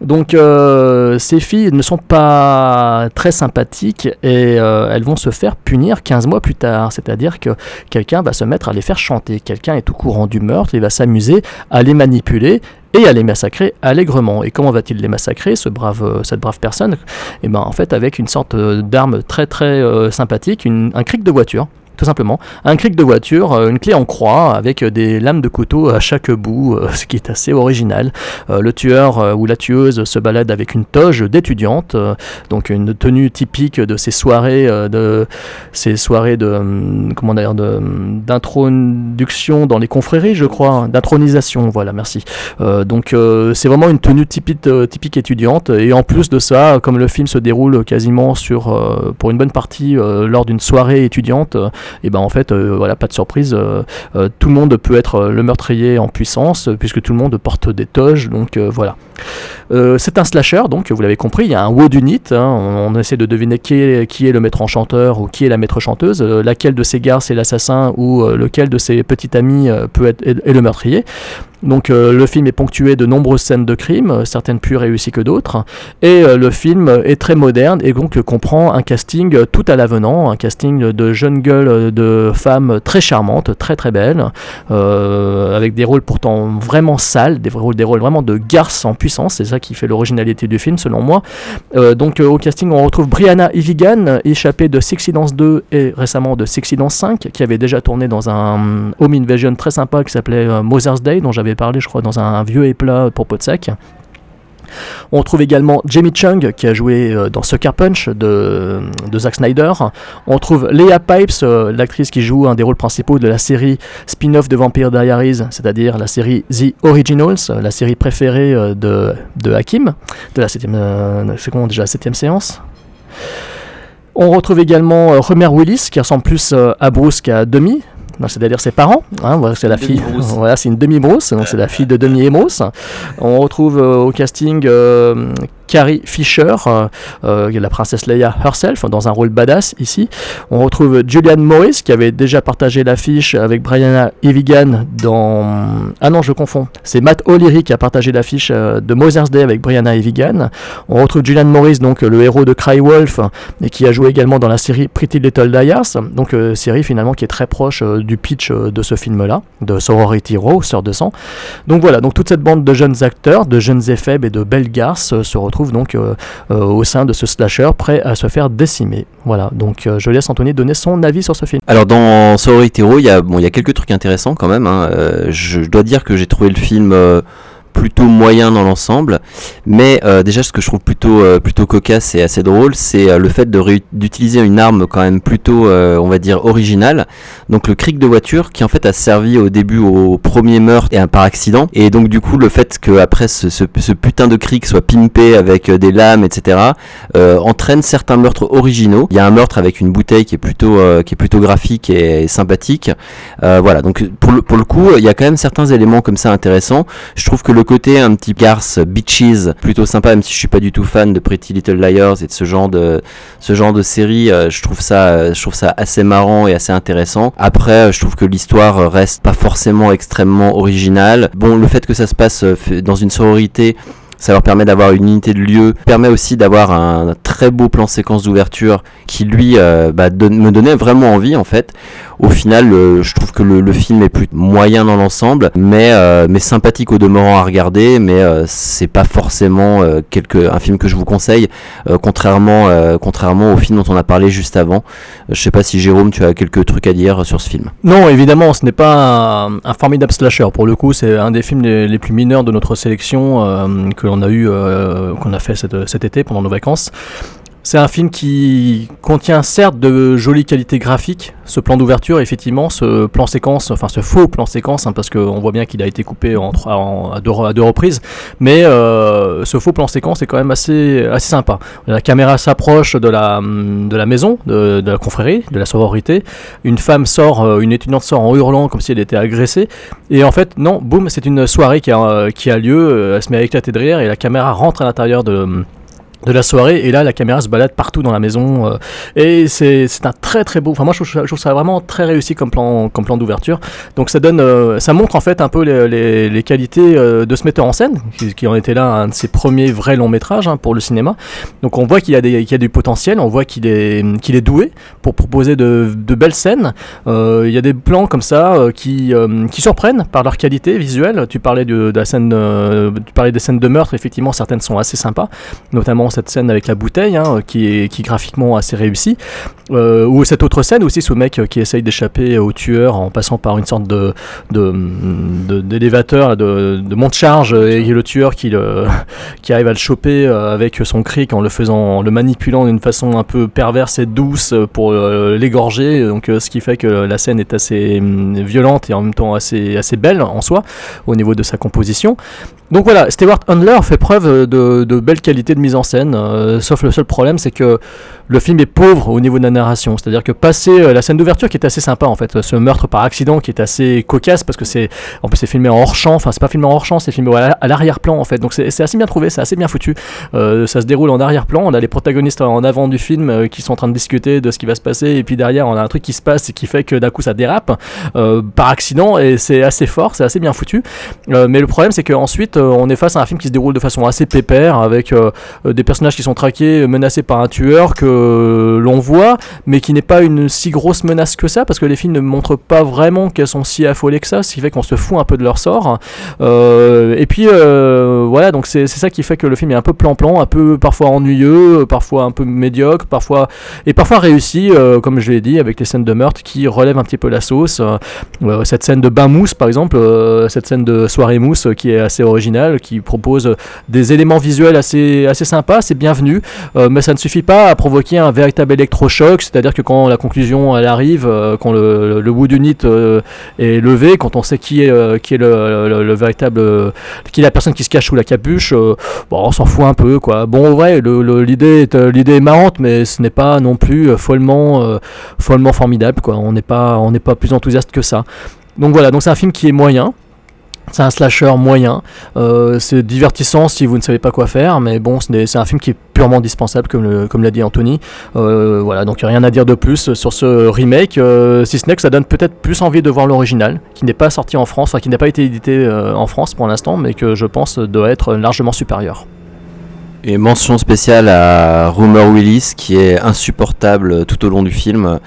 Donc euh, ces filles ne sont pas très sympathiques et euh, elles vont se faire punir 15 mois plus tard. C'est-à-dire que quelqu'un va se mettre à les faire chanter. Quelqu'un est au courant du meurtre, il va s'amuser à les manipuler et à les massacrer allègrement. Et comment va-t-il les massacrer, ce brave, cette brave personne? Eh ben, en fait, avec une sorte d'arme très très sympathique, un cric de voiture. Tout simplement, un cric de voiture, euh, une clé en croix avec euh, des lames de couteau à chaque bout, euh, ce qui est assez original. Le tueur ou la tueuse se balade avec une toge d'étudiante, donc une tenue typique de ces soirées de ces soirées de hum, comment hum, d'introduction dans les confréries, je crois, d'intronisation. Voilà, merci. Donc c'est vraiment une tenue typique typique étudiante et en plus de ça, comme le film se déroule quasiment sur pour une bonne partie lors d'une soirée étudiante, et ben en fait euh, voilà pas de surprise, euh, euh, tout le monde peut être le meurtrier en puissance puisque tout le monde porte des toges, donc voilà. C'est un slasher, donc vous l'avez compris, il y a un wood unit. hein, on, essaie de deviner qui est, qui est le maître enchanteur ou qui est la maître chanteuse, laquelle de ces gars c'est l'assassin ou lequel de ses petits amis peut être est le meurtrier. Donc euh, le film est ponctué de nombreuses scènes de crime, euh, certaines plus réussies que d'autres, et euh, le film est très moderne et donc comprend un casting tout à l'avenant, un casting de jeunes gueules, de femmes très charmantes, très très belles, avec des rôles pourtant vraiment sales, des rôles, vraiment de garces en puissance, c'est ça qui fait l'originalité du film selon moi. Donc au casting on retrouve Brianna Evigan, échappée de Sexy Dance 2 et récemment de Sexy Dance 5, qui avait déjà tourné dans un home invasion très sympa qui s'appelait Mother's Day, dont j'avais parlé je crois dans un, un vieux éplat pour Podsac. On retrouve également Jamie Chung qui a joué euh, dans Sucker Punch de, Zack Snyder. On trouve Leah Pipes, euh, l'actrice qui joue un des rôles principaux de la série spin-off de Vampire Diaries, c'est-à-dire la série The Originals, euh, la série préférée de, Hakim, de la septième, euh, séance. On retrouve également Romer Willis qui ressemble plus à Bruce qu'à Demi. C'est-à-dire ses parents, hein, voilà, c'est la fille, voilà, c'est une demi-brousse, donc c'est la fille de Demi Emos. On retrouve euh, au casting euh, Carrie Fisher, euh, euh, la princesse Leia herself, dans un rôle badass ici. On retrouve Julianne Morris, qui avait déjà partagé l'affiche avec Brianna Evigan dans... Ah non, je confonds. C'est Matt O'Leary qui a partagé l'affiche euh, de Mother's Day avec Brianna Evigan. On retrouve Julianne Morris, donc le héros de Cry Wolf, et qui a joué également dans la série Pretty Little Liars, donc série finalement qui est très proche du pitch de ce film-là, de Sorority Row, Sœur de sang. Donc voilà, donc toute cette bande de jeunes acteurs, de jeunes éphèbes et de belles garces se retrouve donc euh, euh, au sein de ce slasher, prêt à se faire décimer. Voilà, donc euh, je laisse Anthony donner son avis sur ce film. Alors dans Sorority Row, il y a bon, y a quelques trucs intéressants quand même. hein. Je, dois dire que j'ai trouvé le film plutôt moyen dans l'ensemble, mais euh, déjà ce que je trouve plutôt euh, plutôt cocasse et assez drôle, c'est euh, le fait d'utiliser une arme quand même plutôt, on va dire originale. Donc le cric de voiture qui en fait a servi au début au premier meurtre et par accident, et donc du coup le fait que après ce, putain de cric soit pimpé avec des lames, etc entraîne certains meurtres originaux. Il y a un meurtre avec une bouteille qui est plutôt, qui est plutôt graphique et, sympathique. Voilà, donc pour le, pour le coup, il y a quand même certains éléments comme ça intéressants. Je trouve que le côté un petit garce, bitches, plutôt sympa, même si je suis pas du tout fan de Pretty Little Liars et de ce genre de, ce genre de série, euh, je trouve ça, euh, je trouve ça assez marrant et assez intéressant. Après, euh, je trouve que l'histoire reste pas forcément extrêmement originale. Bon, le fait que ça se passe dans une sororité, ça leur permet d'avoir une unité de lieu, permet aussi d'avoir un très beau plan séquence d'ouverture qui lui euh, bah, me donnait vraiment envie en fait. Au final, euh, je trouve que le, film est plus moyen dans l'ensemble, mais euh, sympathique au demeurant à regarder, mais c'est pas forcément quelque un film que je vous conseille, contrairement contrairement au film dont on a parlé juste avant. Je sais pas si Jérôme, tu as quelques trucs à dire sur ce film. Non, évidemment, ce n'est pas un, formidable slasher. Pour le coup, c'est un des films les, plus mineurs de notre sélection que l'on a eu, euh, qu'on a fait cet été pendant nos vacances. C'est un film qui contient certes de jolies qualités graphiques. Ce plan d'ouverture, effectivement, ce plan séquence, enfin ce faux plan séquence, hein, parce qu'on voit bien qu'il a été coupé en, à, deux, reprises. Mais euh, ce faux plan séquence est quand même assez, assez sympa. La caméra s'approche de la, maison, de, la confrérie, de la sororité. Une femme sort, euh, une étudiante sort en hurlant comme si elle était agressée. Et en fait, non, boum, c'est une soirée qui a, qui a lieu. euh, Elle se met à éclater de et la caméra rentre à l'intérieur de de la soirée et là la caméra se balade partout dans la maison euh, et c'est un très très beau enfin moi je trouve, ça- vraiment très réussi comme plan comme plan d'ouverture. Donc ça donne euh, ça montre en fait un peu les, les, qualités euh, de ce metteur en scène qui, en était là un de ses premiers vrais longs métrages hein, pour le cinéma. Donc on voit qu'il a des qu'il a du potentiel on voit qu'il est qu'il est doué pour proposer de, de belles scènes. Il y a des plans comme ça qui qui surprennent par leur qualité visuelle. Tu parlais de, la scène tu parlais des scènes de meurtre effectivement certaines sont assez sympas notamment cette scène avec la bouteille, hein, qui est qui graphiquement assez réussie, Euh, ou cette autre scène aussi, ce mec qui essaye d'échapper au tueur en passant par une sorte de d'élévateur, de, monte-charge, et le tueur qui, arrive à le choper euh, avec son cric en le faisant, le manipulant d'une façon un peu perverse et douce pour euh, l'égorger, donc euh, ce qui fait que la scène est assez hum, violente et en même temps assez, assez belle en soi, au niveau de sa composition. Donc voilà, Stewart Handler fait preuve de, de belles qualités de mise en scène, euh, sauf le seul problème c'est que le film est pauvre au niveau de la narration, c'est-à-dire que passer euh, la scène d'ouverture qui est assez sympa en fait, ce meurtre par accident qui est assez cocasse parce que c'est en plus c'est filmé en hors champ, enfin c'est pas filmé en hors champ, c'est filmé à la- à l'arrière-plan en fait, donc c'est assez bien trouvé, c'est assez bien foutu. Euh, ça se déroule en arrière-plan, on a les protagonistes en avant du film euh, qui sont en train de discuter de ce qui va se passer et puis derrière on a un truc qui se passe et qui fait que d'un coup ça dérape euh, par accident et c'est assez fort, c'est assez bien foutu. Euh, mais le problème, c'est qu'ensuite, euh, on est face à un film qui se déroule de façon assez pépère, avec euh, euh, des personnages qui sont traqués, euh, menacés par un tueur que euh, l'on voit, mais qui n'est pas une si grosse menace que ça, parce que les films ne montrent pas vraiment qu'elles sont si affolées que ça, ce qui fait qu'on se fout un peu de leur sort. Euh, et puis, euh, voilà, donc c'est ça qui fait que le film est un peu plan-plan, un peu parfois ennuyeux, euh, parfois un peu médiocre, parfois et parfois réussi, euh, comme je l'ai dit, avec les scènes de meurtre qui relèvent un petit peu la sauce. Euh, euh, cette scène de bain mousse, par exemple, euh, cette scène de soirée mousse euh, qui est assez originale, qui propose euh, des éléments visuels assez, assez sympas, c'est bienvenu, euh, mais ça ne suffit pas à provoquer un véritable électrochoc, c'est-à-dire que quand la conclusion elle arrive, euh, quand le, le, nid euh, est levé, quand on sait qui est, qui est le, le- le véritable, qui est la personne qui se cache sous la capuche, bon, on s'en fout un peu, quoi. Bon, ouais, l'idée est, est marrante, mais ce n'est pas non plus follement, follement formidable, quoi. On n'est pas, pas plus enthousiaste que ça. Donc voilà, donc c'est un film qui est moyen. C'est un slasher moyen. Euh, c'est divertissant si vous ne savez pas quoi faire, mais bon, c'est un film qui est purement dispensable, comme comme l'a dit Anthony. Euh, voilà, donc rien à dire de plus sur ce remake, euh, si ce n'est que ça donne peut-être plus envie de voir l'original, qui n'est pas sorti en France, enfin qui n'a pas été édité euh, en France pour l'instant, mais que je pense doit être largement supérieur. Et mention spéciale à Rumor Willis qui est insupportable tout au long du film.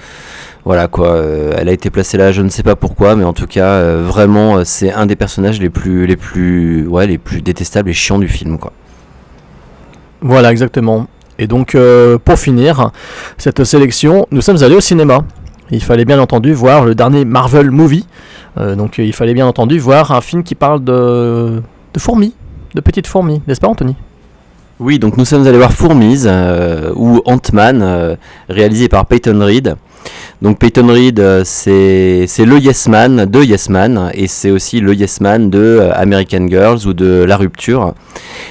Voilà quoi, euh, elle a été placée là, je ne sais pas pourquoi, mais en tout cas, euh, vraiment, euh, c'est un des personnages les plus, les plus, ouais, les plus détestables et chiants du film quoi. Voilà, exactement. Et donc, euh, pour finir cette sélection, nous sommes allés au cinéma. Il fallait bien entendu voir le dernier Marvel Movie. Euh, donc, il fallait bien entendu voir un film qui parle de, de fourmis, de petites fourmis, n'est-ce pas, Anthony? Oui, donc nous sommes allés voir Fourmise euh, ou Ant-Man, réalisé par Peyton Reed. Donc Peyton Reed, euh, c'est le Yes Man de Yes Man et c'est aussi le Yes Man de euh, American Girls ou de La Rupture.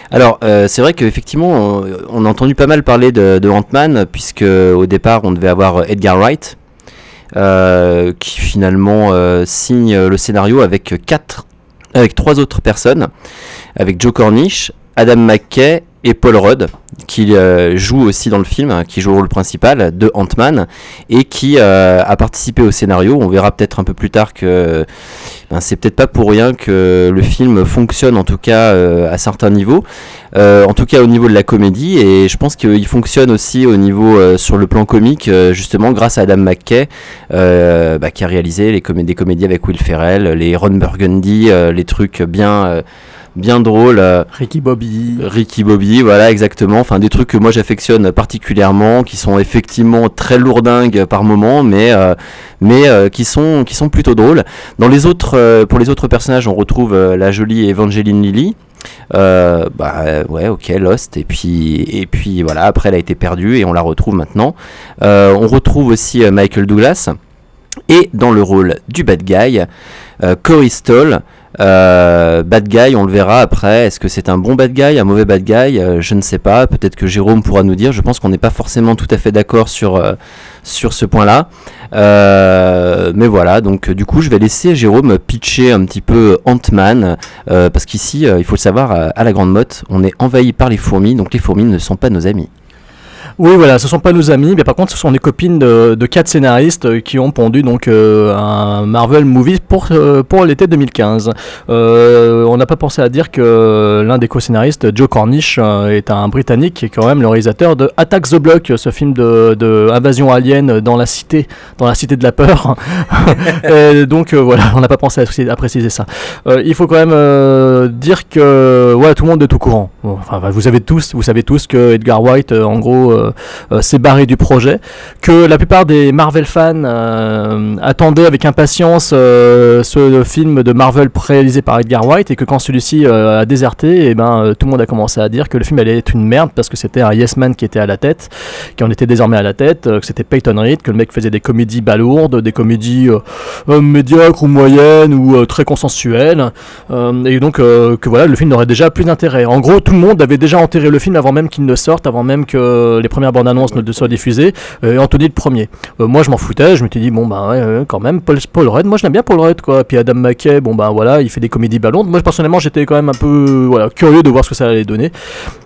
Alors euh, c'est vrai qu'effectivement on, a entendu pas mal parler de, de Ant-Man puisque au départ on devait avoir Edgar Wright qui finalement signe le scénario avec quatre, avec trois autres personnes, avec Joe Cornish, Adam McKay et Paul Rudd, qui euh, joue aussi dans le film, hein, qui joue le rôle principal de Ant-Man, et qui euh, a participé au scénario. On verra peut-être un peu plus tard que ben, c'est peut-être pas pour rien que le film fonctionne, en tout cas euh, à certains niveaux, en tout cas au niveau de la comédie, et je pense qu'il fonctionne aussi au niveau sur le plan comique, justement grâce à Adam McKay, bah, qui a réalisé les des comédies avec Will Ferrell, les Ron Burgundy, les trucs bien, bien drôles. euh, Ricky Bobby. Ricky Bobby, voilà exactement. Enfin des trucs que moi j'affectionne particulièrement, qui sont effectivement très lourdingues par moment, mais euh, mais euh, qui sont qui sont plutôt drôles. Dans les autres, euh, pour les autres personnages, on retrouve la jolie Evangeline Lilly. Euh, bah ouais, ok, Lost. Et puis, et puis voilà, après elle a été perdue et on la retrouve maintenant. Euh, on retrouve aussi Michael Douglas. Et dans le rôle du bad guy, euh, Corey Stoll. Euh, bad guy, on le verra après. Est-ce que c'est un bon bad guy, un mauvais bad guy? Euh, Je ne sais pas. Peut-être que Jérôme pourra nous dire. Je pense qu'on n'est pas forcément tout à fait d'accord sur, euh, sur ce point-là. Mais voilà, donc du coup, je vais laisser Jérôme pitcher un petit peu Ant-Man. parce qu'ici, il faut le savoir, à la Grande Motte, on est envahi par les fourmis. Donc les fourmis ne sont pas nos amis. Oui, voilà, ce sont pas nos amis, mais par contre, ce sont des copines de, quatre scénaristes euh, qui ont pondu donc euh, un Marvel movie pour euh, pour l'été 2015. Euh, on n'a pas pensé à dire que l'un des co-scénaristes, Joe Cornish, est un Britannique qui est quand même le réalisateur de Attack the Block, ce film de, de alien dans la cité, dans la cité de la peur. Donc voilà, on n'a pas pensé à, préciser ça. Il faut quand même dire que ouais, tout le monde est au courant. Enfin, vous savez tous, vous savez tous que Edgar White, en gros, s'est barré du projet, que la plupart des Marvel fans euh, attendaient avec impatience euh, ce film de Marvel réalisé par Edgar White et que quand celui-ci euh, a déserté, et ben euh, tout le monde a commencé à dire que le film allait être une merde parce que c'était un Yes Man qui était à la tête, qui en était désormais à la tête, euh, que c'était Peyton Reed, que le mec faisait des comédies balourdes, des comédies euh, euh, médiocres ou moyennes ou euh, très consensuelles, euh, et donc euh, que voilà le film n'aurait déjà plus d'intérêt. En gros, tout le monde avait déjà enterré le film avant même qu'il ne sorte, avant même que les premières bandes annonces ne soient diffusées, euh, Anthony le premier. Euh, moi je m'en foutais, je m'étais dit bon bah ouais, ouais, quand même Paul, Paul Rudd, moi je l'aime bien Paul Rudd quoi. Puis Adam McKay, bon bah voilà, il fait des comédies ballondes. Moi personnellement j'étais quand même un peu curieux de voir ce que ça allait donner.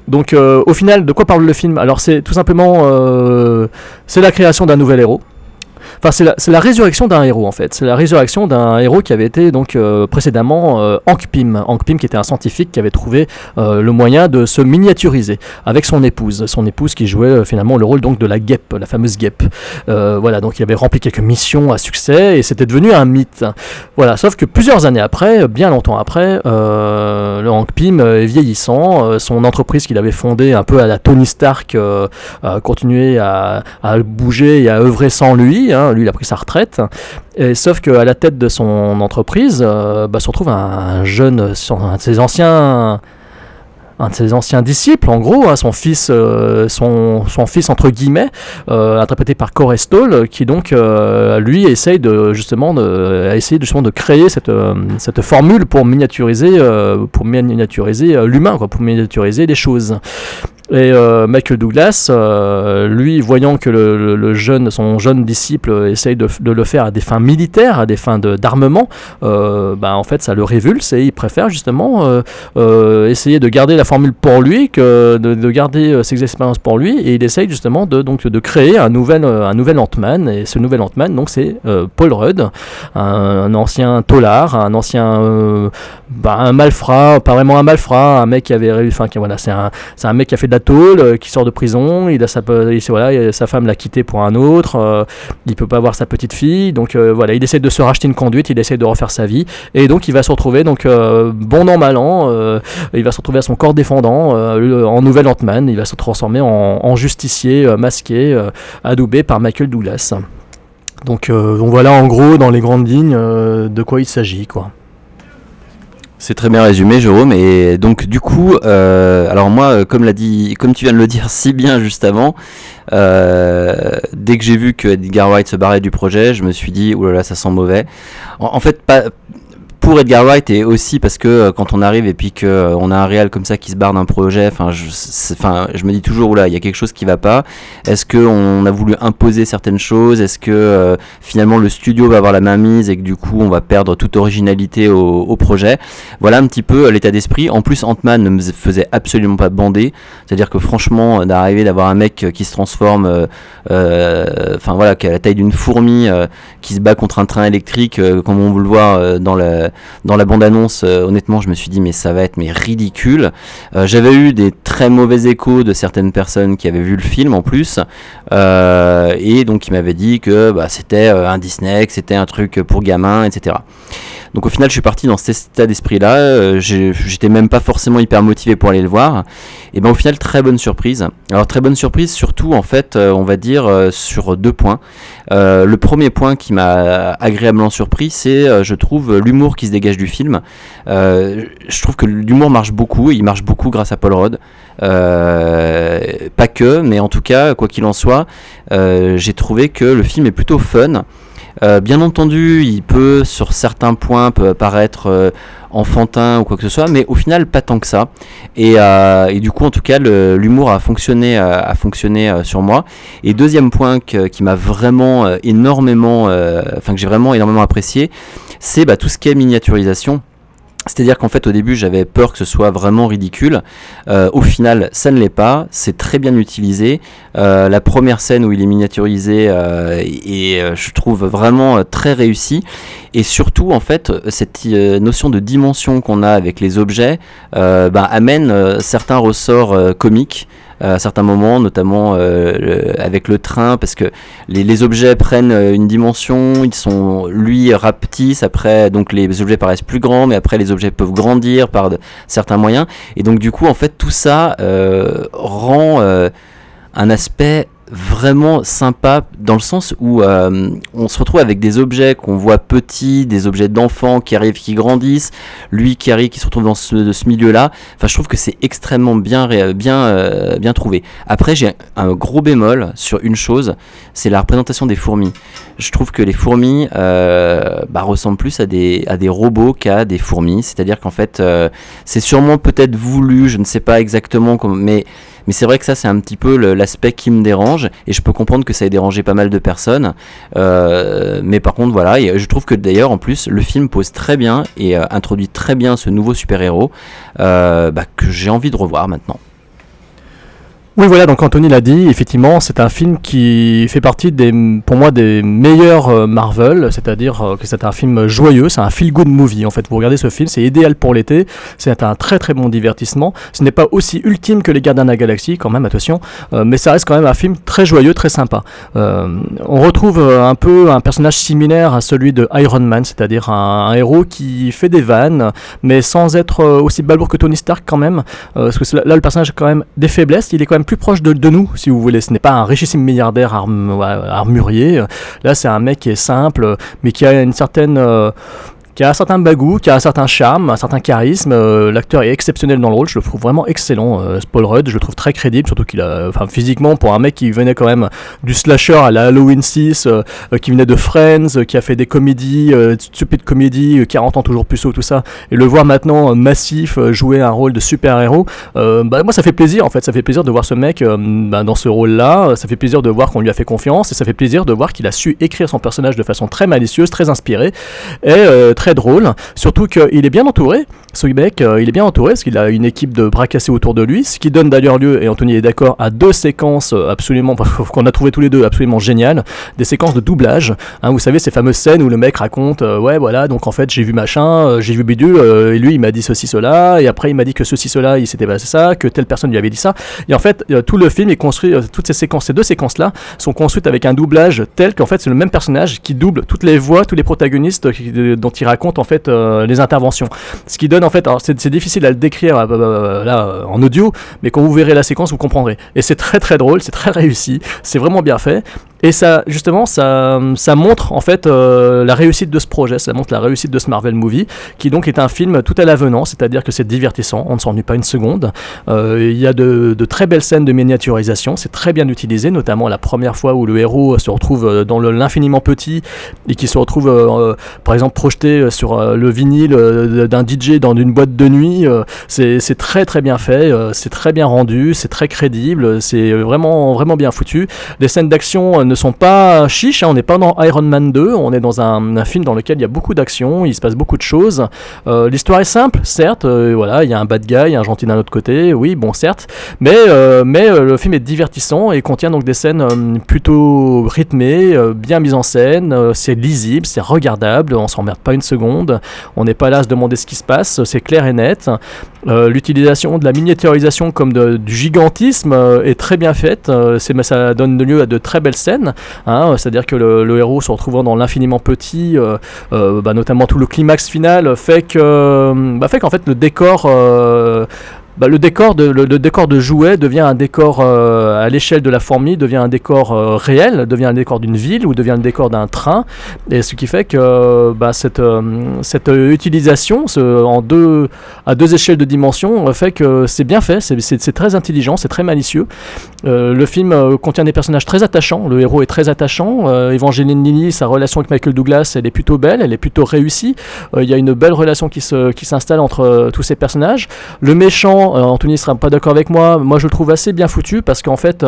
Donc euh, au final, de quoi parle le film? Alors c'est tout simplement euh, c'est la création d'un nouvel héros. Enfin, c'est la, résurrection d'un héros en fait. C'est la résurrection d'un héros qui avait été donc euh, précédemment euh, Hank Pym. Hank Pym qui était un scientifique qui avait trouvé euh, le moyen de se miniaturiser avec son épouse. Son épouse qui jouait euh, finalement le rôle donc de la guêpe, la fameuse guêpe. Voilà, donc il avait rempli quelques missions à succès et c'était devenu un mythe. Voilà, sauf que plusieurs années après, bien longtemps après, le Hank Pym est vieillissant. son entreprise qu'il avait fondée un peu à la Tony Stark continué à, à bouger et à œuvrer sans lui. hein. Lui, il a pris sa retraite. Et, sauf qu'à la tête de son entreprise, euh, bah, se retrouve un, un jeune, un de ses anciens un de ses anciens disciples, en gros, hein, son fils, euh, son, fils entre guillemets, euh, interprété par Corey Stoll, qui donc lui essaye de justement a essayé justement de créer cette, cette formule pour miniaturiser, pour miniaturiser l'humain, pour miniaturiser les choses. Et euh, Michael Douglas, euh, lui, voyant que le, jeune, son jeune disciple essaye de, de le faire à des fins militaires, à des fins de- d'armement, euh, bah, en fait, ça le révulse et il préfère justement essayer de garder la formule pour lui, que de, de garder ses expériences pour lui, et il essaye justement de, donc, de créer un nouvel, un nouvel Ant-Man. Et ce nouvel Ant-Man, donc, c'est Paul Rudd, un, ancien tolard, un ancien euh, bah, un malfrat, pas vraiment un malfrat, un mec qui avait réussi, enfin, voilà, c'est un, un mec qui a fait de la qui sort de prison, il a sa, voilà, il- sa femme l'a quitté pour un autre, euh, il peut pas voir sa petite fille, donc euh, voilà, il essaie de se racheter une conduite, il essaie de refaire sa vie, et donc il va se retrouver, donc euh, bon an mal an, il va se retrouver à son corps défendant, en nouvel Ant-Man, il va se transformer en, justicier masqué, adoubé par Michael Douglas. Donc, euh, donc voilà en gros dans les grandes lignes de quoi il s'agit quoi. C'est très bien résumé, Jérôme. Et donc, du coup, euh, alors moi, euh, comme l'a dit, comme tu viens de le dire si bien juste avant, euh, dès que j'ai vu que Edgar Wright se barrait du projet, je me suis dit, oulala, ça sent mauvais. En, en fait, pas pour Edgar Wright et aussi parce que euh, quand on arrive et puis que euh, a un réal comme ça qui se barre d'un projet, enfin, je, me dis toujours, oula, il y a quelque chose qui va pas. Est-ce que on a voulu imposer certaines choses? Est-ce que euh, finalement le studio va avoir la main mise et que du coup on va perdre toute originalité au, projet? Voilà un petit peu l'état d'esprit. En plus, Ant-Man ne me faisait absolument pas bander. C'est-à-dire que franchement, d'arriver d'avoir un mec qui se transforme, enfin voilà, qui a la taille d'une fourmi, qui se bat contre un train électrique, comme on veut le voir dans la dans la bande-annonce, euh, honnêtement, je me suis dit mais ça va être mais ridicule. Euh, J'avais eu des très mauvais échos de certaines personnes qui avaient vu le film en plus, euh, et donc qui m'avaient dit que bah, c'était un Disney, que c'était un truc pour gamins, etc. Donc au final, je suis parti dans cet état d'esprit-là. J'étais même pas forcément hyper motivé pour aller le voir. Et ben au final, très bonne surprise. Alors très bonne surprise, surtout en fait, on va dire sur deux points. Le premier point qui m'a agréablement surpris, c'est, je trouve, l'humour qui se dégage du film. Euh, je trouve que l'humour marche beaucoup, il marche beaucoup grâce à Paul Rudd. Euh, pas que, mais en tout cas, quoi qu'il en soit, euh, j'ai trouvé que le film est plutôt fun. Bien entendu, il peut sur certains points peut paraître enfantin ou quoi que ce soit, mais au final pas tant que ça. Et, du coup, en tout cas, l'humour a fonctionné, a fonctionné sur moi. Et deuxième point que- qui m'a vraiment énormément, enfin que j'ai vraiment énormément apprécié, c'est bah, tout ce qui est miniaturisation. C'est-à-dire qu'en fait au début j'avais peur que ce soit vraiment ridicule. Euh, au final ça ne l'est pas, c'est très bien utilisé. Euh, la première scène où il est miniaturisé euh, je trouve vraiment très réussi. Et surtout en fait cette notion de dimension qu'on a avec les objets bah, amène certains ressorts comiques. À certains moments, notamment euh, avec le train, parce que les, objets prennent euh, une dimension, ils sont lui rapetissent, après donc les objets paraissent plus grands, mais après les objets peuvent grandir par certains moyens, et donc du coup en fait tout ça euh, rend un aspect vraiment sympa dans le sens où euh, on se retrouve avec des objets qu'on voit petits, des objets d'enfants qui arrivent, qui grandissent, lui qui arrive, qui se retrouve dans ce, milieu-là. Enfin, je trouve que c'est extrêmement bien, bien, euh, bien trouvé. Après, j'ai un gros bémol sur une chose, c'est la représentation des fourmis. Je trouve que les fourmis euh, bah, ressemblent plus à des, à des robots qu'à des fourmis. C'est-à-dire qu'en fait, euh, c'est sûrement peut-être voulu, je ne sais pas exactement comment, mais c'est vrai que ça, c'est un petit peu l'aspect qui me dérange, et je peux comprendre que ça ait dérangé pas mal de personnes. Euh, mais par contre, voilà, je trouve que d'ailleurs, en plus, le film pose très bien et introduit très bien ce nouveau super-héros bah, que j'ai envie de revoir maintenant. Oui, voilà, donc Anthony l'a dit, effectivement, c'est un film qui fait partie des, pour moi, des meilleurs euh, Marvel, c'est-à-dire euh, que c'est un film joyeux, c'est un feel-good movie. En fait, vous regardez ce film, c'est idéal pour l'été, c'est un très très bon divertissement. Ce n'est pas aussi ultime que Les Gardiens de la Galaxie, quand même, attention, euh, mais ça reste quand même un film très joyeux, très sympa. On retrouve un peu un personnage similaire à celui de Iron Man, c'est-à-dire un, héros qui fait des vannes, mais sans être aussi balourd que Tony Stark quand même. Parce que là, le personnage a quand même des faiblesses. Il est quand même plus proche de, nous, si vous voulez. Ce n'est pas un richissime milliardaire armurier. Euh, Là, c'est un mec qui est simple, euh, mais qui a une certaine. Qui a un certain bagou, qui a un certain charme, un certain charisme. Euh, L'acteur est exceptionnel dans le rôle, je le trouve vraiment excellent. Euh, Rudd, je le trouve très crédible, surtout qu'il a, enfin physiquement, pour un mec qui venait quand même du slasher à la Halloween 6, euh, euh, qui venait de Friends, qui a fait des comédies, euh, stupid comédies, euh, 40 ans toujours puceau, tout ça, et le voir maintenant massif jouer un rôle de super-héros, bah, moi ça fait plaisir en fait, ça fait plaisir de voir ce mec bah, dans ce rôle-là, ça fait plaisir de voir qu'on lui a fait confiance, et ça fait plaisir de voir qu'il a su écrire son personnage de façon très malicieuse, très inspirée, et euh, très drôle, surtout qu'il est bien entouré, mec, euh, il est bien entouré, parce qu'il a une équipe de bras cassés autour de lui, ce qui donne d'ailleurs lieu, et Anthony est d'accord, à deux séquences euh, absolument, qu'on a trouvé tous les deux absolument géniales, des séquences de doublage, hein, vous savez ces fameuses scènes où le mec raconte, euh, ouais voilà, donc en fait j'ai vu machin, j'ai vu bidule, et lui il m'a dit ceci, cela, et après il m'a dit que ceci, cela, il s'était passé ça, que telle personne lui avait dit ça, et en fait tout le film est construit, toutes ces séquences, ces deux séquences-là, sont construites avec un doublage tel qu'en fait c'est le même personnage qui double toutes les voix, tous les protagonistes dont il raconte en fait euh, les interventions. Ce qui donne en fait, c'est difficile à le décrire euh, euh, là en audio, mais quand vous verrez la séquence vous comprendrez. Et c'est très très drôle, c'est très réussi, c'est vraiment bien fait. Et ça, justement, ça, ça montre en fait euh, la réussite de ce projet, ça montre la réussite de ce Marvel Movie, qui donc est un film tout à l'avenant, c'est-à-dire que c'est divertissant, on ne s'ennuie pas une seconde. Euh, il y a de, très belles scènes de miniaturisation, c'est très bien utilisé, notamment la première fois où le héros se retrouve euh, dans l'infiniment petit et qui se retrouve, par exemple, projeté sur le vinyle d'un DJ dans une boîte de nuit. c'est très très bien fait, c'est très bien rendu, c'est très crédible, c'est vraiment vraiment bien foutu. Les scènes d'action ne sont pas chiches, hein, on n'est pas dans Iron Man 2, on est dans un, film dans lequel il y a beaucoup d'action, il se passe beaucoup de choses. Euh, L'histoire est simple, certes, euh, voilà, il y a un bad guy, un gentil d'un autre côté, oui, bon, certes, mais, euh, mais le film est divertissant et contient donc des scènes plutôt rythmées, bien mises en scène, c'est lisible, c'est regardable, on s'emmerde pas une seconde, on n'est pas là à se demander ce qui se passe, c'est clair et net. Euh, L'utilisation de la miniaturisation comme du gigantisme euh, est très bien faite, euh, ça donne lieu à de très belles scènes, hein, c'est-à-dire que le, héros se retrouvant dans l'infiniment petit, bah, notamment tout le climax final, fait bah, fait qu'en fait le décor bah, le décor de le, décor de jouet devient un décor euh, à l'échelle de la fourmi, devient un décor euh, réel, devient un décor d'une ville ou devient le décor d'un train. Et ce qui fait que bah, cette euh, cette euh, utilisation en deux à deux échelles de dimension euh, fait que c'est bien fait, c'est- très intelligent, c'est très malicieux. Euh, le film euh, contient des personnages très attachants. Le héros est très attachant. Euh, Evangeline Lilly, sa relation avec Michael Douglas, elle est plutôt belle, elle est plutôt réussie. Euh, Il y a une belle relation qui se qui s'installe entre euh, tous ces personnages. Le méchant, euh, Anthony sera pas d'accord avec moi. Moi, je le trouve assez bien foutu parce qu'en fait.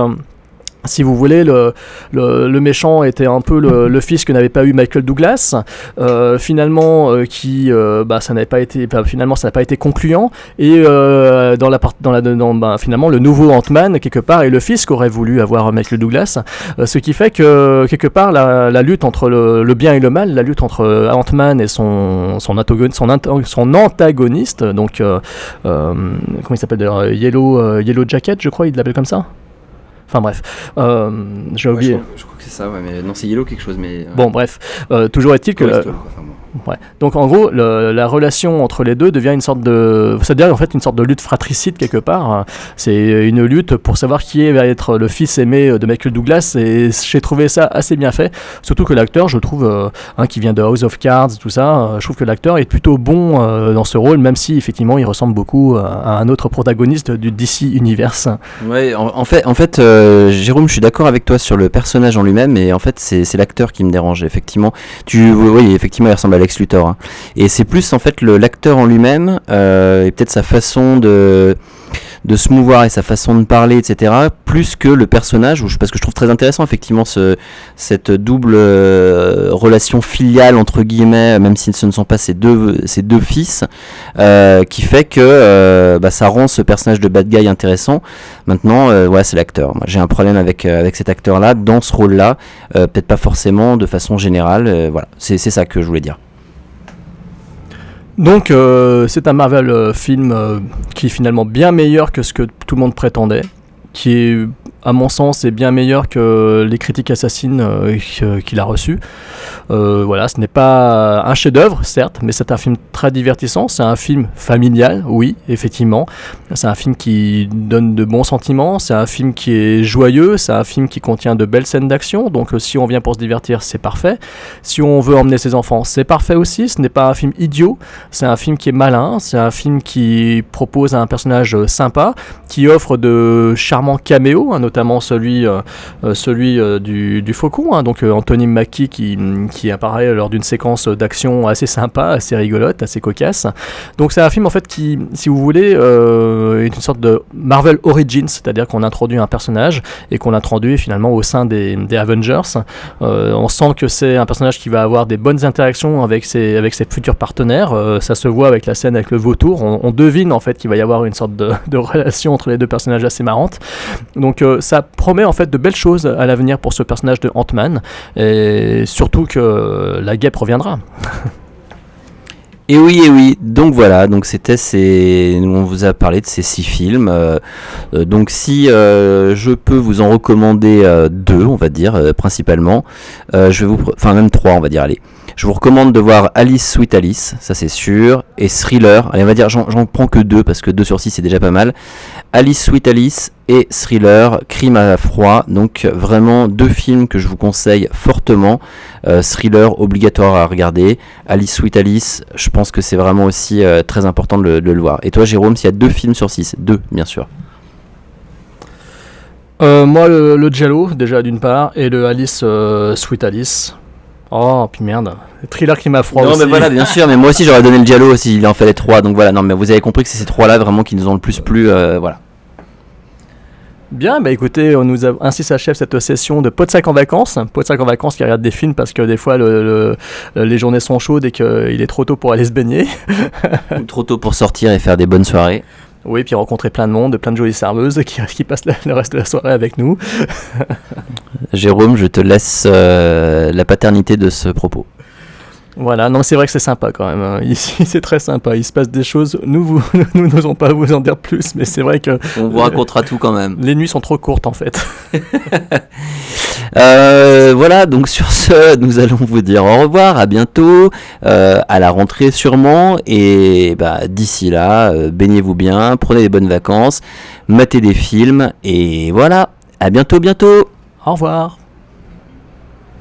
Si vous voulez, le, méchant était un peu le, fils que n'avait pas eu Michael Douglas. Euh, finalement, euh, qui, euh, bah, ça n'avait pas été, finalement, ça n'a pas été concluant. Et dans la dans la, bah, finalement, le nouveau Ant-Man quelque part est le fils qu'aurait voulu avoir Michael Douglas. Ce qui fait que quelque part, la, lutte entre le, bien et le mal, la lutte entre Ant-Man et son son, son, son antagoniste, donc comment il s'appelle d'ailleurs, Yellow Yellow Jacket, je crois, il l'appelle comme ça? Enfin bref, euh, j'ai oublié. je, crois, que c'est ça, ouais, mais non, c'est Yellow quelque chose, mais. Bon, bref, euh, toujours est-il que. Enfin, bon. Donc en gros, la relation entre les deux devient une sorte de, c'est-à-dire en fait une sorte de lutte fratricide quelque part. C'est une lutte pour savoir qui va être le fils aimé de Michael Douglas et j'ai trouvé ça assez bien fait. Surtout que l'acteur, je trouve, euh, hein, qui vient de House of Cards, tout ça, euh, je trouve que l'acteur est plutôt bon euh, dans ce rôle, même si effectivement il ressemble beaucoup à, un autre protagoniste du DC Universe. Ouais, en, fait, en fait Jérôme, je suis d'accord avec toi sur le personnage en lui-même, mais en fait, c'est l'acteur qui me dérange, effectivement. Tu, oui, effectivement, il ressemble à Lex Luthor. hein. Et c'est plus, en fait, l'acteur en lui-même, euh, et peut-être sa façon de de se mouvoir et sa façon de parler, etc., plus que le personnage, parce que je trouve très intéressant effectivement ce, cette double euh, relation filiale entre guillemets, même si ce ne sont pas ses deux, ses deux fils, euh, qui fait que bah, ça rend ce personnage de bad guy intéressant. Maintenant, ouais, c'est l'acteur. J'ai un problème avec, avec cet acteur-là, dans ce rôle-là, peut-être pas forcément de façon générale. voilà, c'est ça que je voulais dire. Donc euh, c'est un Marvel euh, film euh, qui est finalement bien meilleur que ce que tout le monde prétendait, qui est à mon sens est bien meilleur que les critiques assassines euh, qu'il a reçues. Euh, voilà, ce n'est pas un chef-d'œuvre, certes, mais c'est un film très divertissant. C'est un film familial, oui, effectivement. C'est un film qui donne de bons sentiments. C'est un film qui est joyeux. C'est un film qui contient de belles scènes d'action. Donc, euh, si on vient pour se divertir, c'est parfait. Si on veut emmener ses enfants, c'est parfait aussi. Ce n'est pas un film idiot. C'est un film qui est malin. C'est un film qui propose un personnage sympa, qui offre de charmants caméos, notamment celui, euh, euh, celui euh, du, du faucon. hein, donc, Anthony Mackie qui, qui apparaît lors d'une séquence d'action assez sympa, assez rigolote, assez cocasse. Donc, c'est un film en fait qui, si vous voulez, est une sorte de Marvel Origins, c'est-à-dire qu'on introduit un personnage et qu'on l'introduit finalement au sein des, des Avengers. On sent que c'est un personnage qui va avoir des bonnes interactions avec ses, avec ses futurs partenaires. Ça se voit avec la scène avec le vautour. On, devine en fait qu'il va y avoir une sorte de, relation entre les deux personnages assez marrante. Donc ça promet en fait de belles choses à l'avenir pour ce personnage de Ant-Man. Et surtout que la guêpe reviendra. Et oui, et oui. Donc voilà, donc c'était On vous a parlé de ces six films. euh, euh, donc si euh, je peux vous en recommander euh, deux, on va dire euh, principalement, euh, je vais vous, enfin même trois, on va dire. Allez, je vous recommande de voir Alice Sweet Alice, ça c'est sûr, et Thriller. Allez, on va dire, j'en prends que deux parce que deux sur six c'est déjà pas mal. Alice Sweet Alice et Thriller, Crime à froid. Donc vraiment deux films que je vous conseille fortement. Euh, thriller obligatoire à regarder. Alice Sweet Alice, je pense que c'est vraiment aussi euh, très important de le, voir. Et toi, Jérôme, s'il y a deux films sur six, deux, bien sûr. Euh, moi, le, Jello, déjà d'une part, et le Alice Sweet Alice. Oh, puis merde. Le thriller qui m'a froid non, aussi. mais voilà, bien sûr, mais moi aussi j'aurais donné le Diallo s'il en fallait trois. Donc voilà, non, mais vous avez compris que c'est ces trois-là vraiment qui nous ont le plus plu. euh, voilà. Bien, bah écoutez, on nous a, ainsi s'achève cette session de Pot de sac en vacances. Pot de sac en vacances qui regarde des films parce que des fois le, le- les journées sont chaudes et qu'il est trop tôt pour aller se baigner. Ou Trop tôt pour sortir et faire des bonnes soirées. Oui, puis rencontrer plein de monde, plein de jolies serveuses qui, qui passent le, le reste de la soirée avec nous. Jérôme, je te laisse euh, la paternité de ce propos. Voilà, non, c'est vrai que c'est sympa quand même. hein. Ici, c'est très sympa. Il se passe des choses. Nous, vous, nous n'osons pas vous en dire plus, mais c'est vrai que On vous racontera tout quand même. les nuits sont trop courtes en fait. Euh, voilà, donc sur ce, nous allons vous dire au revoir, à bientôt, euh, à la rentrée sûrement, et bah, d'ici là, euh, baignez-vous bien, prenez des bonnes vacances, matez des films, et voilà, à bientôt, bientôt Au revoir.